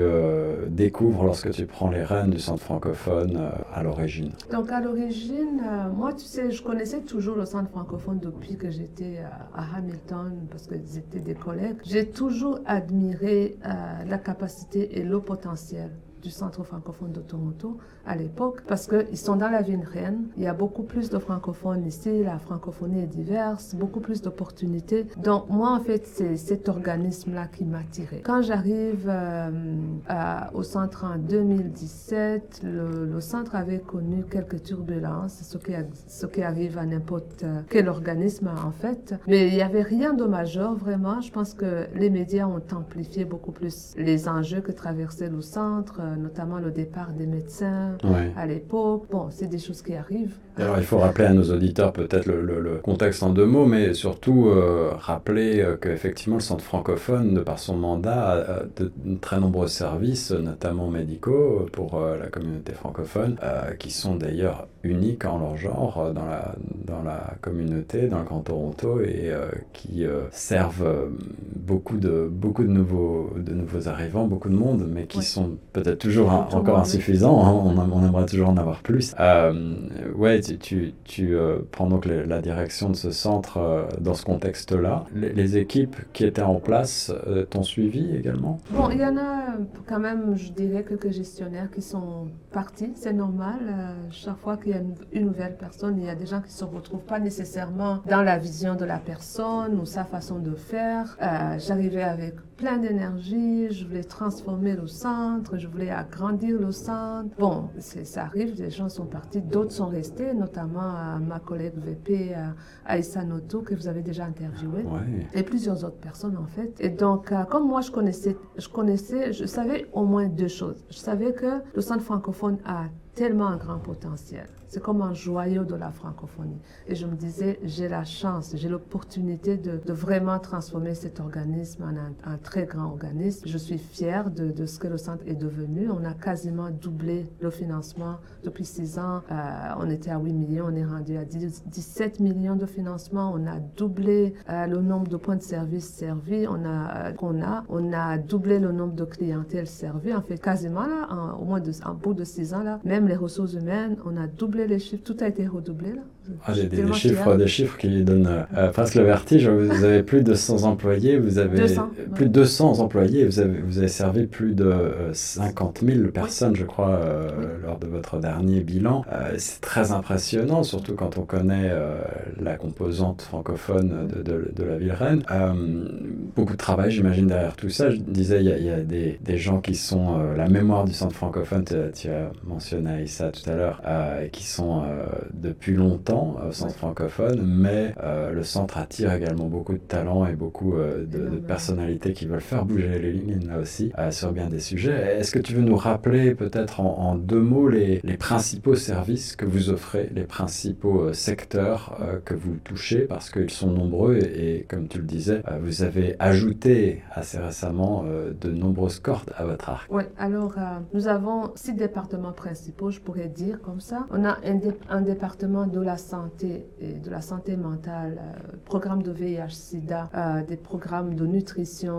découvres lorsque tu prends les rênes du Centre francophone à l'origine? Donc à l'origine, moi, tu sais, je connaissais toujours le Centre francophone depuis que j'étais à Hamilton parce que étaient des collègues, j'ai toujours admiré euh, la capacité et le potentiel du Centre francophone de Toronto à l'époque, parce qu'ils sont dans la ville reine. Il y a beaucoup plus de francophones ici, la francophonie est diverse, beaucoup plus d'opportunités. Donc moi, en fait, c'est cet organisme-là qui m'a tiré. Quand j'arrive euh, au centre en 2017, le, centre avait connu quelques turbulences, ce qui, ce qui arrive à n'importe quel organisme en fait. Mais il n'y avait rien de majeur vraiment. Je pense que les médias ont amplifié beaucoup plus les enjeux que traversait le centre, notamment le départ des médecins, à l'époque. Bon, c'est des choses qui arrivent. Alors, il faut rappeler à nos auditeurs peut-être le, contexte en deux mots, mais surtout euh, rappeler euh, qu'effectivement, le centre francophone, de par son mandat, a de, très nombreux services, notamment médicaux, pour euh, la communauté francophone, qui sont d'ailleurs uniques en leur genre dans la, dans la communauté, dans le Grand Toronto, et qui servent beaucoup, de, beaucoup de, nouveaux, de nouveaux arrivants, beaucoup de monde, mais qui sont peut-être toujours encore insuffisants. Hein. on, on, aimerait toujours en avoir plus. ouais, tu, tu, euh, prends donc la direction de ce centre euh, dans ce contexte-là. Les, équipes qui étaient en place euh, t'ont suivi également? Bon, il y en a quand même, je dirais, quelques gestionnaires qui sont partis. C'est normal. chaque fois qu'il y a une, nouvelle personne, il y a des gens qui ne se retrouvent pas nécessairement dans la vision de la personne ou sa façon de faire. J'arrivais avec plein d'énergie, je voulais transformer le centre, je voulais agrandir le centre. Bon, ça arrive, des gens sont partis, d'autres sont restés, notamment ma collègue VP Aïssa Noto, que vous avez déjà interviewé, et plusieurs autres personnes en fait. Et donc, euh, comme moi je connaissais, je connaissais, je savais au moins deux choses. Je savais que le centre francophone a tellement un grand potentiel. C'est comme un joyau de la francophonie. Et je me disais, j'ai la chance, j'ai l'opportunité de, vraiment transformer cet organisme en un, très grand organisme. Je suis fière de, de, ce que le centre est devenu. On a quasiment doublé le financement depuis six ans. Euh, on était à 8 millions, on est rendu à 17 millions de financement. On a doublé euh, le nombre de points de service servis. On a, euh, on a, on a doublé le nombre de clientèles servies. En fait, quasiment là, au moins de, en bout de six ans là, même les ressources humaines, on a doublé les chiffres, tout a été redoublé là. Ah, des, chiffres, des chiffres qui donnent euh, euh, presque le vertige. Vous avez plus de 200 employés, vous avez plus de 200 employés, vous avez, vous avez servi plus de 50 euh, 000 personnes, je crois, lors de votre dernier bilan. c'est très impressionnant, surtout quand on connaît la composante francophone de, de, de la ville reine. beaucoup de travail, j'imagine, derrière tout ça. Je disais, il y a, y a des, des, gens qui sont la mémoire du centre francophone, tu, tu as mentionné ça tout à l'heure, qui sont depuis longtemps talents au centre francophone, mais le centre attire également beaucoup de talents et beaucoup de, personnalités qui veulent faire bouger les lignes là aussi sur bien des sujets. Est-ce que tu veux nous rappeler peut-être en, deux mots les, les, principaux services que vous offrez, les principaux secteurs que vous touchez, parce qu'ils sont nombreux et, comme tu le disais, vous avez ajouté assez récemment de nombreuses cordes à votre arc. Oui, alors nous avons six départements principaux, je pourrais dire comme ça. On a un, un département de la santé et de la santé mentale, euh, programme de VIH-Sida, euh, des programmes de nutrition.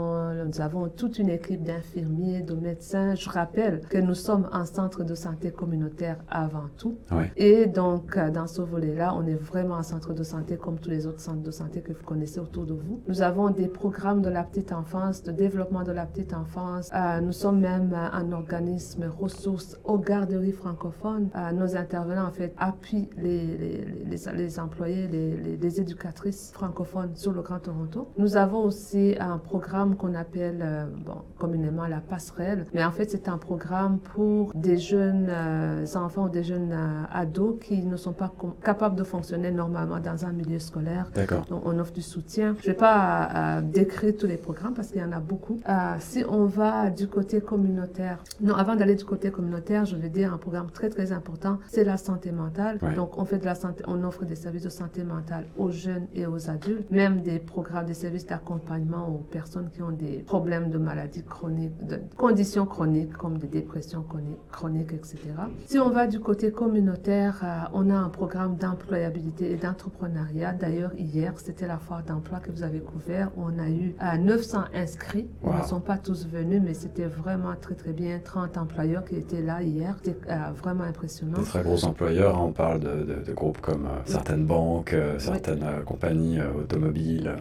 Nous avons toute une équipe d'infirmiers, de médecins. Je rappelle que nous sommes un centre de santé communautaire avant tout. Et donc, euh, dans ce volet-là, on est vraiment un centre de santé comme tous les autres centres de santé que vous connaissez autour de vous. Nous avons des programmes de la petite enfance, de développement de la petite enfance. nous sommes même un organisme ressources aux garderies francophones. nos intervenants, en fait, appuient les, les, les, employés, les, éducatrices francophones sur le Grand Toronto. Nous avons aussi un programme qu'on appelle euh, bon, communément la passerelle, mais en fait, c'est un programme pour des jeunes euh, enfants ou des jeunes euh, ados qui ne sont pas capables de fonctionner normalement dans un milieu scolaire. D'accord. Donc, on offre du soutien. Je ne vais pas décrire tous les programmes parce qu'il y en a beaucoup. si on va du côté communautaire, non, avant d'aller du côté communautaire, je vais dire un programme très très important, c'est la santé mentale. Donc on fait de la santé, on offre des services de santé mentale aux jeunes et aux adultes, même des programmes, des services d'accompagnement aux personnes qui ont des problèmes de maladies chroniques, de conditions chroniques comme des dépressions chroniques, etc. Si on va du côté communautaire, euh, on a un programme d'employabilité et d'entrepreneuriat. D'ailleurs, hier, c'était la foire d'emploi que vous avez couvert. On a eu 900 euh, inscrits. Ils ne sont pas tous venus, mais c'était vraiment très très bien. 30 employeurs qui étaient là hier. C'était euh, vraiment impressionnant. Des très gros employeurs, on parle de, groupes comme euh, certaines banques, euh, certaines compagnies automobiles.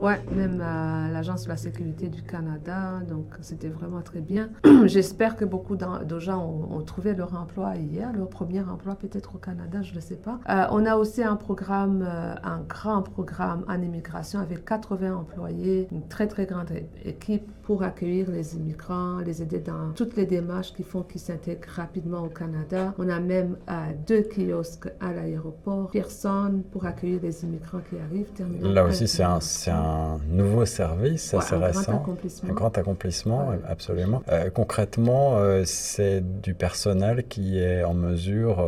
Ouais, même l'Agence de la sécurité du Canada, donc c'était vraiment très bien. [CLEARS THROAT] J'espère que beaucoup de gens ont, trouvé leur emploi hier, leur premier emploi peut-être au Canada, je ne sais pas. on a aussi un programme, un grand programme en immigration avec 80 employés, une très très grande équipe pour accueillir les immigrants, les aider dans toutes les démarches qui font qu'ils s'intègrent rapidement au Canada. On a même euh, deux kiosques à l'aéroport, personne pour accueillir les immigrants qui arrivent. Là aussi, c'est un, un, nouveau service assez un récent. Grand accomplissement. Un grand accomplissement, absolument. Euh, concrètement, euh, c'est du personnel qui est en mesure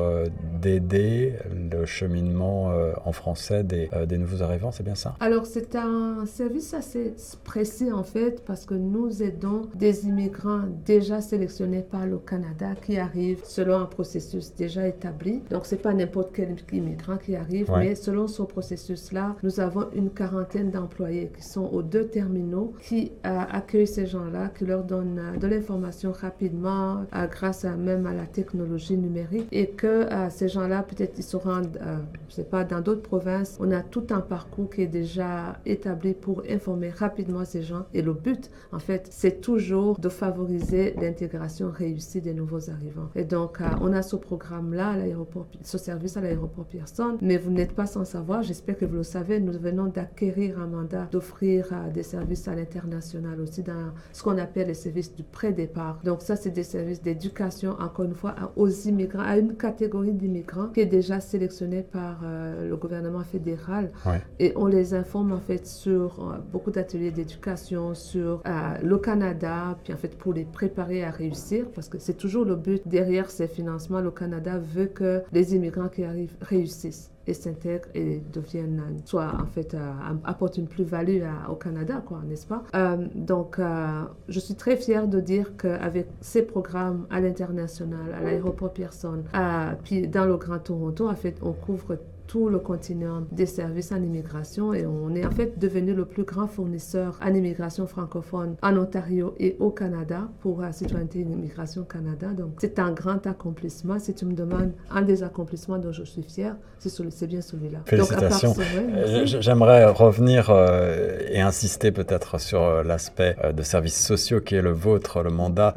d'aider le cheminement en français des, des nouveaux arrivants, c'est bien ça? Alors, c'est un service assez précis en fait, parce que nous aidons des immigrants déjà sélectionnés par le Canada qui arrivent selon un processus déjà établi. Donc, c'est pas n'importe quel immigrant qui arrive, mais selon ce processus-là, nous avons une quarantaine d'employés qui sont aux deux terminaux qui euh, accueillent ces gens-là, qui leur donnent euh, de l'information rapidement euh, grâce à, même à la technologie numérique et que ces gens-là, peut-être ils se rendent, je sais pas, dans d'autres provinces. On a tout un parcours qui est déjà établi pour informer rapidement ces gens. Et le but, en fait, c'est toujours de favoriser l'intégration réussie des nouveaux arrivants. Et donc, euh, on a ce programme-là à l'aéroport, ce service à l'aéroport Pearson, mais vous n'êtes pas sans savoir, j'espère que vous le savez, nous venons d'acquérir un mandat d'offrir euh, des services à l'international aussi dans ce qu'on appelle les services du pré-départ. Donc, ça, c'est des services d'éducation, encore une fois, aux immigrants, à une catégorie d'immigrants qui est déjà sélectionnée par euh, le gouvernement fédéral. Et on les informe, en fait, sur beaucoup d'ateliers d'éducation, sur le Canada, puis en fait, pour les préparer à réussir, parce que c'est toujours le but derrière ces financements. Le Canada veut que les immigrants qui arrivent réussissent et s'intègrent et deviennent, en fait, euh, apportent une plus-value au Canada, quoi, n'est-ce pas? Euh, donc, euh, je suis très fière de dire qu'avec ces programmes à l'international, à l'aéroport Pearson, puis dans le Grand Toronto, en fait, on couvre tout le continent des services en immigration et on est en fait devenu le plus grand fournisseur en immigration francophone en Ontario et au Canada pour la citoyenneté et l'immigration Canada. Donc c'est un grand accomplissement. Si tu me demandes un des accomplissements dont je suis fière, c'est bien celui-là. Félicitations. Euh, j'aimerais revenir euh, et insister peut-être sur euh, l'aspect de services sociaux qui est le vôtre, le mandat,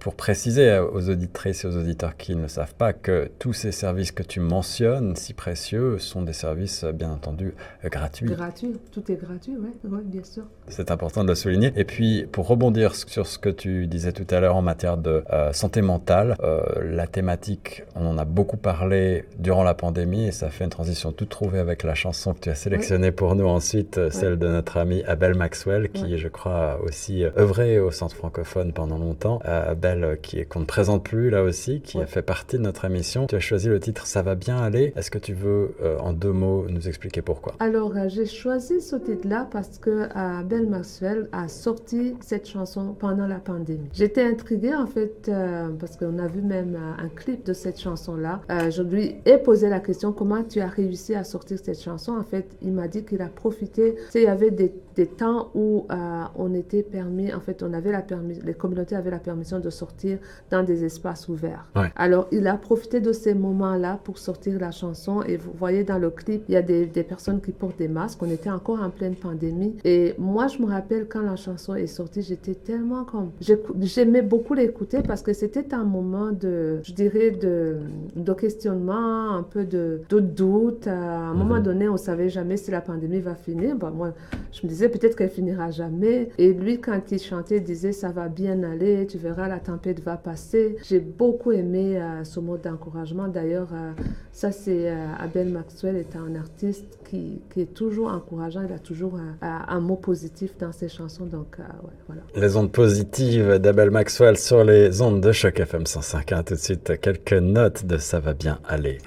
pour préciser aux auditrices et aux auditeurs qui ne savent pas que tous ces services que tu mentionnes, si précieux, eux sont des services, bien entendu, gratuits. Gratuit, tout est gratuit, oui, ouais, bien sûr. C'est important de le souligner. Et puis, pour rebondir sur ce que tu disais tout à l'heure en matière de santé mentale, la thématique, on en a beaucoup parlé durant la pandémie et ça fait une transition toute trouvée avec la chanson que tu as sélectionnée pour nous ensuite, celle de notre amie Abel Maxwell, qui, je crois, aussi œuvré au Centre francophone pendant longtemps. Abel, qui qu'on ne présente plus là aussi, qui a fait partie de notre émission. Tu as choisi le titre Ça va bien aller. Est-ce que tu veux, euh, en deux mots, nous expliquer pourquoi Alors, euh, j'ai choisi ce titre-là parce que Abel Maxwell a sorti cette chanson pendant la pandémie. J'étais intriguée en fait euh, parce qu'on a vu même un clip de cette chanson-là. je lui ai posé la question comment tu as réussi à sortir cette chanson? En fait, il m'a dit qu'il a profité. il y avait des, des temps où on était permis, en fait, on avait la permis, les communautés avaient la permission de sortir dans des espaces ouverts. Alors, il a profité de ces moments-là pour sortir la chanson. Et vous voyez dans le clip, il y a des, des, personnes qui portent des masques. On était encore en pleine pandémie. Et moi, je me rappelle quand la chanson est sortie, j'étais tellement comme... J'aimais beaucoup l'écouter parce que c'était un moment de, je dirais, de, de questionnement, un peu de, de doute. À un moment mhm. donné, on savait jamais si la pandémie va finir. Bah, moi, je me disais peut-être qu'elle finira jamais. Et lui, quand il chantait, il disait ça va bien aller, tu verras, la tempête va passer. J'ai beaucoup aimé euh, ce mot d'encouragement. D'ailleurs, euh, ça, c'est euh, Abel Maxwell un artiste qui, est toujours encourageant. Il a toujours un mot positif dans ses chansons. Donc, voilà. Les ondes positives d'Abel Maxwell sur les ondes de Choc FM 105. Tout de suite, quelques notes de Ça va bien aller.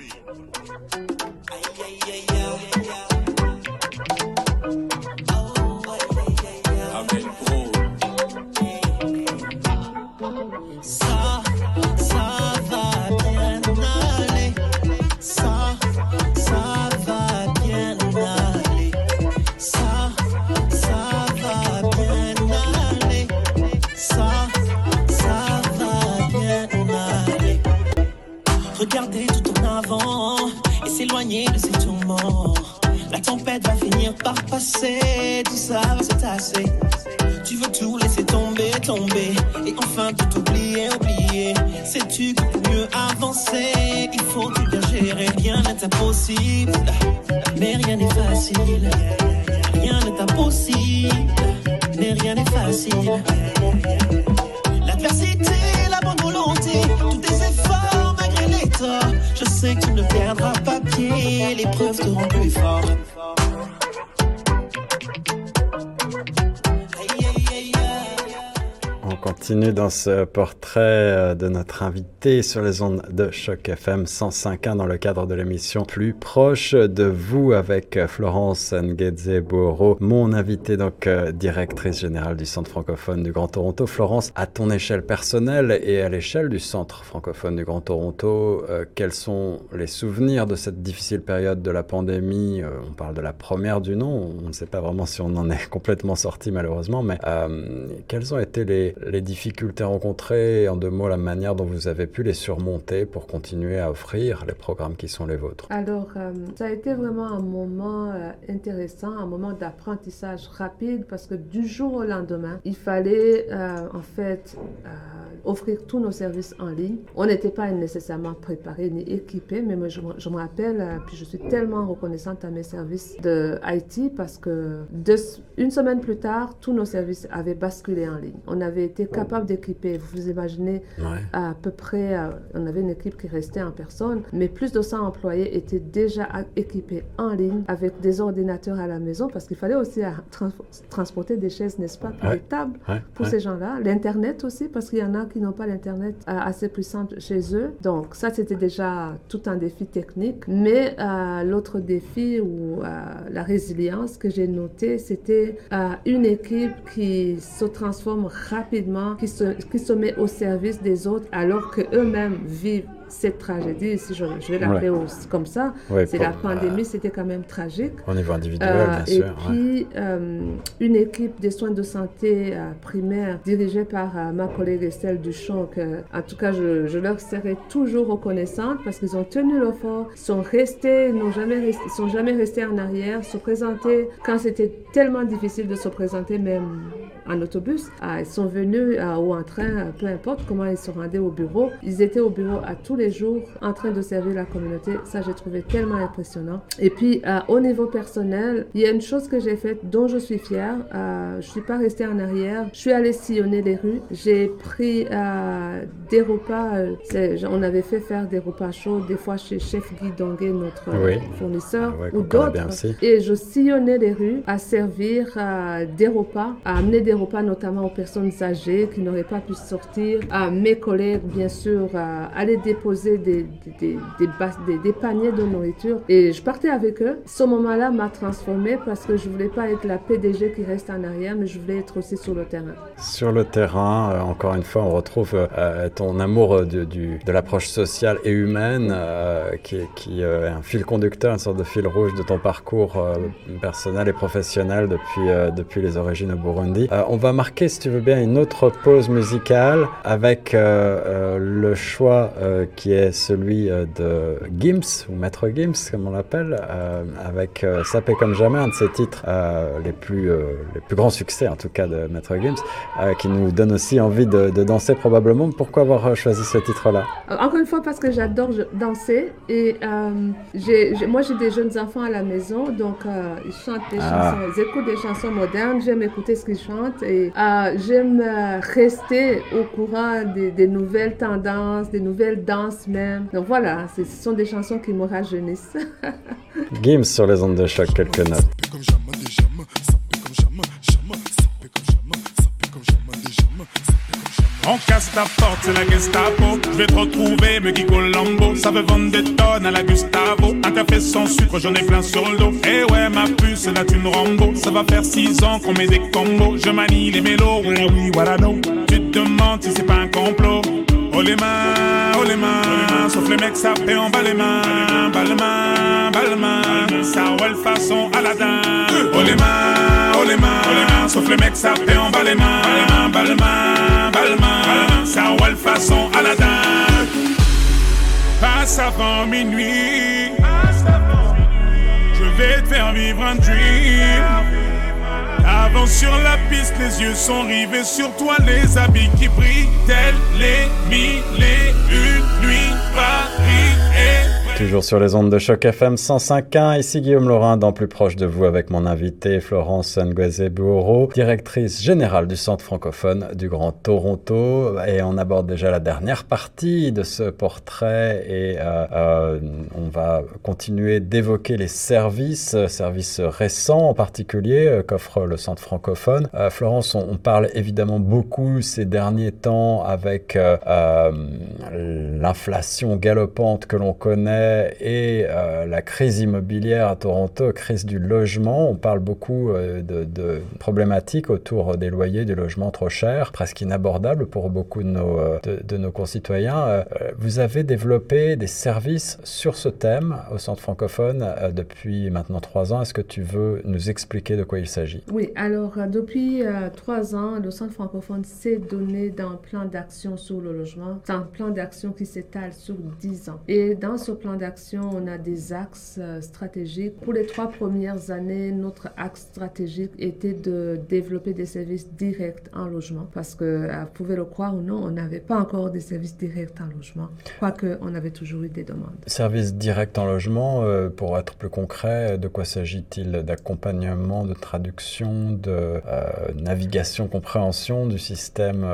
Dans ce portrait euh, de notre invité sur les ondes de Choc FM 105.1 dans le cadre de l'émission Plus proche de vous avec Florence Nguedze-Boro, mon invité, donc euh, directrice générale du Centre francophone du Grand Toronto. Florence, à ton échelle personnelle et à l'échelle du Centre francophone du Grand Toronto, euh, quels sont les souvenirs de cette difficile période de la pandémie? On parle de la première du nom, on ne sait pas vraiment si on en est [LAUGHS] complètement sorti malheureusement, mais quelles ont été les difficultés difficultés rencontrées, en deux mots, la manière dont vous avez pu les surmonter pour continuer à offrir les programmes qui sont les vôtres. Alors, euh, ça a été vraiment un moment euh, intéressant, un moment d'apprentissage rapide parce que du jour au lendemain, il fallait euh, en fait offrir tous nos services en ligne. On n'était pas nécessairement préparé ni équipé, mais moi, je, me rappelle, puis je suis tellement reconnaissante à mes services de IT parce que une semaine plus tard, tous nos services avaient basculé en ligne. On avait été capable d'équiper. Vous imaginez à peu près, euh, on avait une équipe qui restait en personne, mais plus de 100 employés étaient déjà équipés en ligne avec des ordinateurs à la maison parce qu'il fallait aussi euh, transporter des chaises, n'est-ce pas, des tables pour ces gens-là. L'Internet aussi parce qu'il y en a qui n'ont pas l'Internet euh, assez puissant chez eux. Donc ça, c'était déjà tout un défi technique. Mais l'autre défi ou la résilience que j'ai noté, c'était une équipe qui se transforme rapidement, qui qui se, met au service des autres alors qu'eux-mêmes vivent cette tragédie, si je, vais l'appeler comme ça, c'est la pandémie, c'était quand même tragique. Au niveau individuel, bien sûr. Et puis, euh, une équipe des soins de santé euh, primaires dirigée par euh, ma collègue Estelle Duchamp, que, en tout cas, je, je, leur serai toujours reconnaissante parce qu'ils ont tenu le fort, sont restés, n'ont jamais sont jamais restés en arrière, se présenter quand c'était tellement difficile de se présenter même en autobus. Ah, ils sont venus ou en train, peu importe comment ils se rendaient au bureau. Ils étaient au bureau à tous les jours en train de servir la communauté. Ça, j'ai trouvé tellement impressionnant. Et puis, euh, au niveau personnel, il y a une chose que j'ai faite dont je suis fière. Euh, je suis pas restée en arrière. Je suis allée sillonner les rues. J'ai pris euh, des repas. On avait fait faire des repas chauds, des fois chez Chef Guy Donguet, notre fournisseur, ou d'autres. Et je sillonnais les rues à servir des repas, à amener des repas notamment aux personnes âgées qui n'auraient pas pu sortir, à mes collègues, bien sûr, à aller déposer des, des, des, des, paniers de nourriture. Et je partais avec eux. Ce moment-là m'a transformée parce que je voulais pas être la PDG qui reste en arrière, mais je voulais être aussi sur le terrain. Sur le terrain, euh, encore une fois, on retrouve euh, ton amour de, du, de l'approche sociale et humaine, euh, qui, qui est un fil conducteur, une sorte de fil rouge de ton parcours personnel et professionnel depuis, depuis les origines au Burundi. on va marquer, si tu veux bien, une autre pause musicale avec le choix qui est celui de Gims, ou Maître Gims, comme on l'appelle, avec Sapé comme jamais, un de ses titres les, plus, les plus grands succès, en tout cas, de Maître Gims, qui nous donne aussi envie de, danser probablement. Pourquoi avoir choisi ce titre-là? Encore une fois, parce que j'adore danser et moi j'ai des jeunes enfants à la maison, donc ils chantent des ah. chansons, ils écoutent des chansons modernes, j'aime écouter ce qu'ils chantent et j'aime rester au courant des, nouvelles tendances, des nouvelles danses même. Donc voilà, ce sont des chansons qui me rajeunissent. [LAUGHS] Gims sur les ondes de choc, quelques notes. On casse ta porte, c'est la Gestapo. Je vais te retrouver, me Lambo. Ça veut vendre des tonnes à la Gustavo. Un café sans sucre, j'en ai plein sur le dos. Eh ouais, ma puce, là tu me Rambo. Ça va faire six ans qu'on met des combos. Je manie les mélos, voilà oui, voilà non. Tu te demandes si c'est pas un complot. Oh les mains, oh les mains, sauf les mecs fait en bas les mains, bas les mains, bas les ça façon Aladdin. Oh les mains, oh les mains, sauf les mecs fait en bas les mains, bas les mains, bas les mains, ça roule façon Aladdin. Passe avant minuit, je vais te faire vivre un dream. Avance sur la piste, les yeux sont rivés sur toi, les habits qui brillent, tels les mille et une Paris Toujours sur les ondes de choc FM 105.1, ici Guillaume Laurin, dans Plus proche de vous avec mon invité Florence Ngueze Buoro, directrice générale du Centre francophone du Grand Toronto. Et on aborde déjà la dernière partie de ce portrait et euh, euh, on va continuer d'évoquer les services, services récents en particulier euh, qu'offre le Centre francophone. Florence, on, parle évidemment beaucoup ces derniers temps avec l'inflation galopante que l'on connaît et euh, la crise immobilière à Toronto, crise du logement. On parle beaucoup euh, de, problématiques autour des loyers, des logements trop chers, presque inabordables pour beaucoup de nos, euh, de, nos concitoyens. vous avez développé des services sur ce thème au Centre francophone depuis maintenant trois ans. Est-ce que tu veux nous expliquer de quoi il s'agit? Oui, alors depuis trois ans, le Centre francophone s'est donné d'un plan d'action sur le logement. C'est un plan d'action qui s'étale sur dix ans. Et dans ce plan d'action, on a des axes euh, stratégiques. Pour les trois premières années, notre axe stratégique était de développer des services directs en logement parce que, euh, vous pouvez le croire ou non, on n'avait pas encore des services directs en logement, quoique on avait toujours eu des demandes. Services directs en logement, euh, pour être plus concret, de quoi s'agit-il? D'accompagnement, de traduction, de navigation, compréhension du système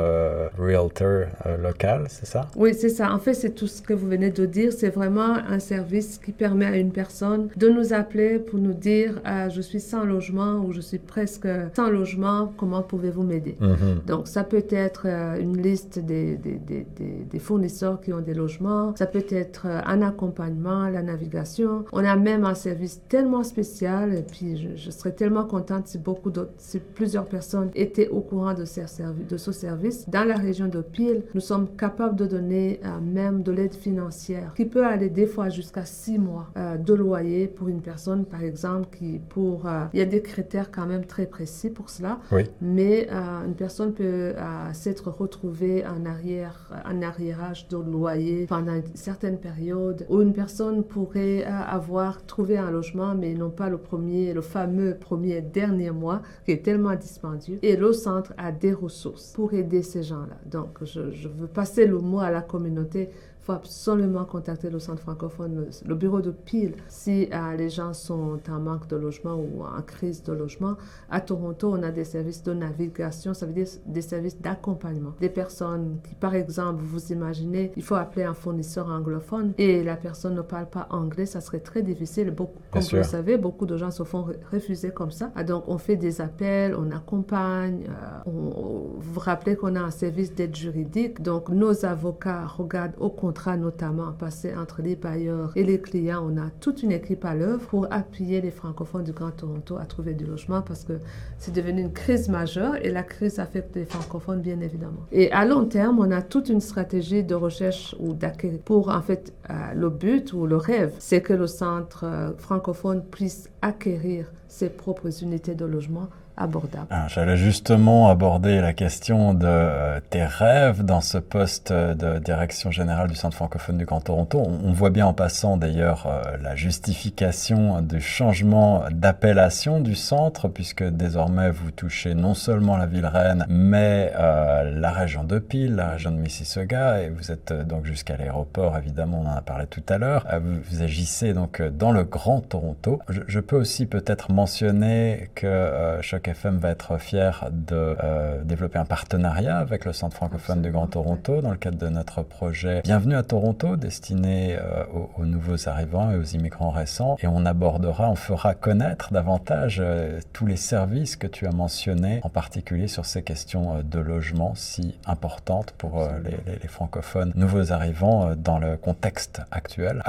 realtor local, c'est ça? Oui, c'est ça. En fait, c'est tout ce que vous venez de dire. C'est vraiment un service qui permet à une personne de nous appeler pour nous dire ah, je suis sans logement ou je suis presque sans logement, comment pouvez-vous m'aider? Mhm. Donc ça peut être euh, une liste des, des, des, des, fournisseurs qui ont des logements, ça peut être euh, un accompagnement, la navigation. On a même un service tellement spécial et puis je, serais tellement contente si beaucoup d'autres, si plusieurs personnes étaient au courant de, ces de ce service. Dans la région de Peel, nous sommes capables de donner euh, même de l'aide financière qui peut aller des fois jusqu'à six mois euh, de loyer pour une personne, par exemple, qui pour... Euh, il y a des critères quand même très précis pour cela, oui. mais euh, une personne peut s'être retrouvée en arrière, en arriérage de loyer pendant une certaine période, ou une personne pourrait avoir trouvé un logement, mais non pas le premier, le fameux premier dernier mois, qui est tellement dispendieux, et le centre a des ressources pour aider ces gens-là. Donc, je, je veux passer le mot à la communauté faut absolument contacter le centre francophone, le, bureau de pile, si euh, les gens sont en manque de logement ou en crise de logement. À Toronto, on a des services de navigation, ça veut dire des services d'accompagnement. Des personnes qui, par exemple, vous imaginez, il faut appeler un fournisseur anglophone et la personne ne parle pas anglais, ça serait très difficile. Beaucoup, comme vous le savez, beaucoup de gens se font refuser comme ça. Ah, donc, on fait des appels, on accompagne. Euh, vous vous rappelez qu'on a un service d'aide juridique, donc nos avocats regardent au contraire notamment passé entre les bailleurs et les clients. On a toute une équipe à l'œuvre pour appuyer les francophones du Grand Toronto à trouver du logement parce que c'est devenu une crise majeure et la crise affecte les francophones bien évidemment. Et à long terme, on a toute une stratégie de recherche ou d'acquérir pour en fait euh, le but ou le rêve, c'est que le centre euh, francophone puisse acquérir ses propres unités de logement Ah, j'allais justement aborder la question de euh, tes rêves dans ce poste de direction générale du Centre francophone du Grand Toronto. On, voit bien en passant d'ailleurs euh, la justification du changement d'appellation du centre, puisque désormais vous touchez non seulement la ville reine, mais euh, la région de Peel, la région de Mississauga, et vous êtes donc jusqu'à l'aéroport, évidemment, on en a parlé tout à l'heure. Vous, agissez donc dans le Grand Toronto. Je, peux aussi peut-être mentionner que chaque FM va être fier de euh, développer un partenariat avec le Centre francophone du Grand Toronto dans le cadre de notre projet Bienvenue à Toronto, destiné euh, aux, nouveaux arrivants et aux immigrants récents. Et on abordera, on fera connaître davantage euh, tous les services que tu as mentionnés, en particulier sur ces questions de logement si importantes pour les, les, francophones nouveaux arrivants dans le contexte actuel.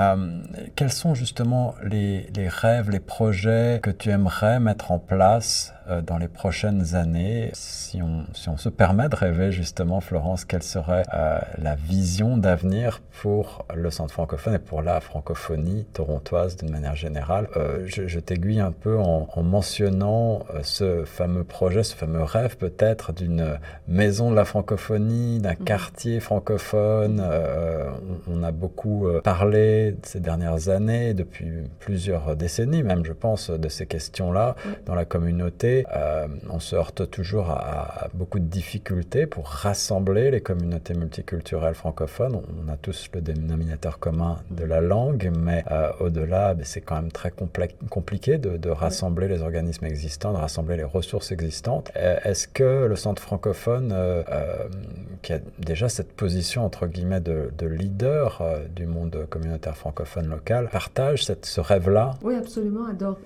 quels sont justement les, les rêves, les projets que tu aimerais mettre en place dans les prochaines années. Si on, si on se permet de rêver justement, Florence, quelle serait euh, la vision d'avenir pour le centre francophone et pour la francophonie torontoise d'une manière générale? Euh, Je, je t'aiguille un peu en, en mentionnant ce fameux projet, ce fameux rêve peut-être d'une maison de la francophonie, d'un mmh. quartier francophone. On, on, a beaucoup parlé ces dernières années, depuis plusieurs décennies même, je pense, de ces questions-là dans la communauté euh, on se heurte toujours à, beaucoup de difficultés pour rassembler les communautés multiculturelles francophones. On a tous le dénominateur commun de la langue, mais euh, au-delà, ben, c'est quand même très compliqué de, rassembler les organismes existants, de rassembler les ressources existantes. Euh, est-ce que le centre francophone, qui a déjà cette position entre guillemets de, leader du monde communautaire francophone local, partage cette, ce rêve-là? Oui, absolument. Donc,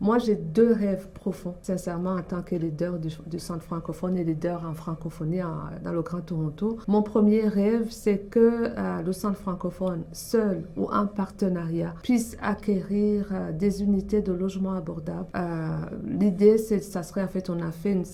moi, j'ai deux rêves profonds sincèrement, en tant que leader du, Centre francophone et leader en francophonie dans le Grand Toronto, mon premier rêve, c'est que euh, le Centre francophone, seul ou en partenariat, puisse acquérir euh, des unités de logement abordables. Euh, l'idée, c'est, ça serait en fait, on a fait une,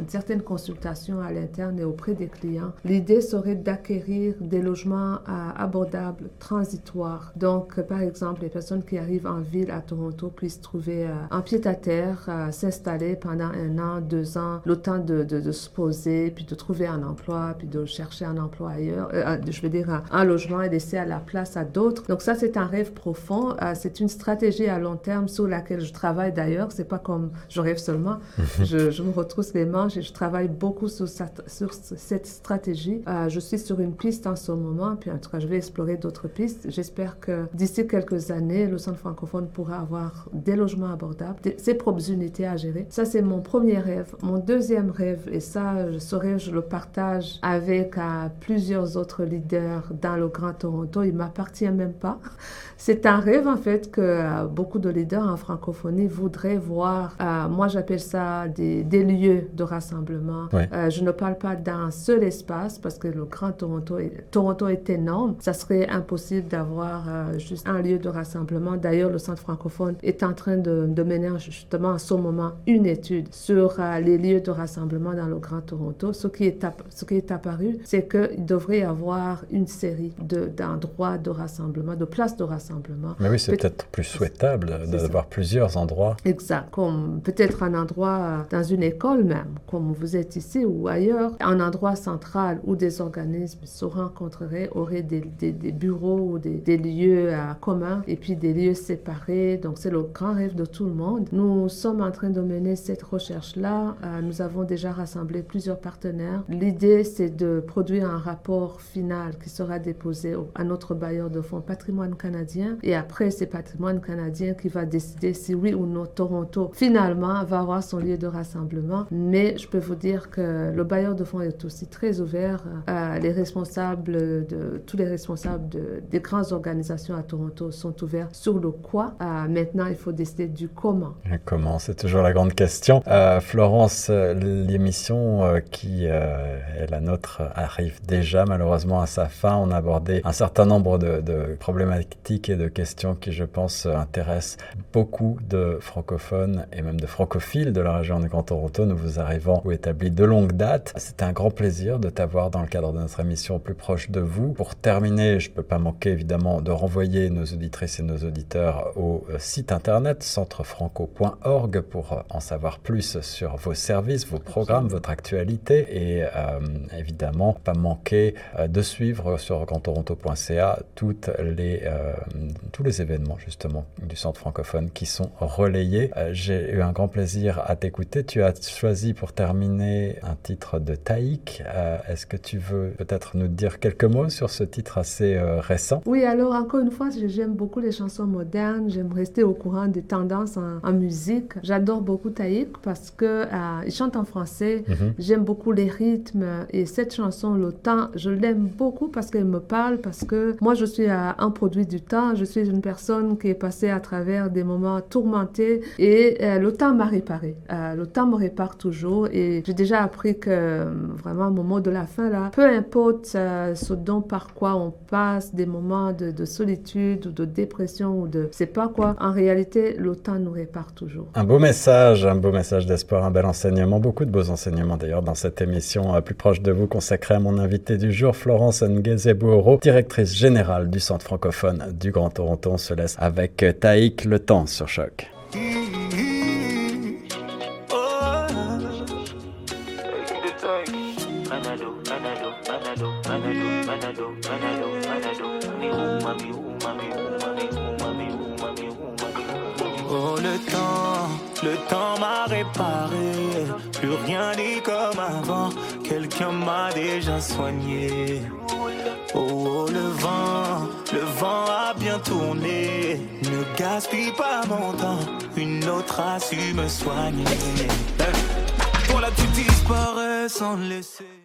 une certaine consultation à l'interne et auprès des clients. L'idée serait d'acquérir des logements abordables, transitoires. Donc, par exemple, les personnes qui arrivent en ville à Toronto puissent trouver un pied-à-terre, s'installer pendant un an, deux ans, le temps de, de, se poser, puis de trouver un emploi, puis de chercher un emploi ailleurs, euh, je veux dire un, logement et laisser à la place à d'autres. Donc ça, c'est un rêve profond. Euh, c'est une stratégie à long terme sur laquelle je travaille d'ailleurs. C'est pas comme je rêve seulement. [LAUGHS] je, je, me retrousse les manches et je travaille beaucoup sur, cette, sur cette stratégie. Euh, je suis sur une piste en ce moment, puis en tout cas, je vais explorer d'autres pistes. J'espère que d'ici quelques années, le centre francophone pourra avoir des logements abordables, ses propres unités à gérer ça, c'est mon premier rêve. Mon deuxième rêve, et ça, je saurais, je le partage avec euh, plusieurs autres leaders dans le Grand Toronto. Il m'appartient même pas. [LAUGHS] C'est un rêve, en fait, que euh, beaucoup de leaders en francophonie voudraient voir. Euh, moi, j'appelle ça des, lieux de rassemblement. je ne parle pas d'un seul espace parce que le Grand Toronto est, Toronto est énorme. Ça serait impossible d'avoir juste un lieu de rassemblement. D'ailleurs, le Centre francophone est en train de, de mener justement à ce moment une étude sur euh, les lieux de rassemblement dans le Grand Toronto. Ce qui est, ce qui est apparu, c'est qu'il devrait y avoir une série d'endroits de, rassemblement, de places de rassemblement. Mais oui, c'est peut-être plus souhaitable d'avoir plusieurs endroits. Exact, comme peut-être un endroit euh, dans une école même, comme vous êtes ici ou ailleurs, un endroit central où des organismes se rencontreraient, auraient des, des, bureaux ou des, des lieux euh, communs et puis des lieux séparés. Donc c'est le grand rêve de tout le monde. Nous sommes en train de mener cette recherche-là, euh, nous avons déjà rassemblé plusieurs partenaires. L'idée, c'est de produire un rapport final qui sera déposé à notre bailleur de fonds patrimoine canadien. Et après, c'est patrimoine canadien qui va décider si oui ou non Toronto finalement va avoir son lieu de rassemblement. Mais je peux vous dire que le bailleur de fonds est aussi très ouvert. Euh, les responsables de tous les responsables de, des grandes organisations à Toronto sont ouverts sur le quoi. Euh, maintenant, il faut décider du comment. comment, c'est toujours la grande question. Euh, Florence, l'émission euh, qui est la nôtre arrive déjà malheureusement à sa fin. On a abordé un certain nombre de, problématiques et de questions qui, je pense, intéressent beaucoup de francophones et même de francophiles de la région du Grand Toronto. Nous vous arrivons ou établis de longue date. C'était un grand plaisir de t'avoir dans le cadre de notre émission plus proche de vous. Pour terminer, je ne peux pas manquer évidemment de renvoyer nos auditrices et nos auditeurs au euh, site internet centrefranco.org pour euh, en savoir plus sur vos services, vos programmes, votre actualité et euh, évidemment pas manquer de suivre sur grandtoronto.ca toutes les, tous les événements justement du centre francophone qui sont relayés. J'ai eu un grand plaisir à t'écouter. Tu as choisi pour terminer un titre de Taïk. Est-ce que tu veux peut-être nous dire quelques mots sur ce titre assez récent? Oui, alors encore une fois, j'aime beaucoup les chansons modernes. J'aime rester au courant des tendances en, musique. J'adore beaucoup Taïk parce que euh, il chante en français. Mhm. J'aime beaucoup les rythmes et cette chanson, Le Temps, je l'aime beaucoup parce qu'elle me parle parce que moi, je suis euh, un produit du temps. Je suis une personne qui est passée à travers des moments tourmentés et euh, le temps m'a réparé. le temps me répare toujours et j'ai déjà appris que vraiment, au moment de la fin, là, peu importe ce dont par quoi on passe, des moments de, de solitude ou de dépression ou de c'est pas quoi. En réalité, le temps nous répare toujours. Un beau message, un beau message d'espoir, un bel enseignement, beaucoup de beaux enseignements d'ailleurs dans cette émission euh, plus proche de vous consacrée à mon invité du jour, Florence Nguezebouoro, directrice générale du Centre francophone du Grand Toronto. On se laisse avec Taïk Le Temps sur Choc. M'a déjà soigné. Oh, oh, le vent, le vent a bien tourné. Ne gaspille pas mon temps, une autre a su me soigner. Voilà, tu disparais sans laisser.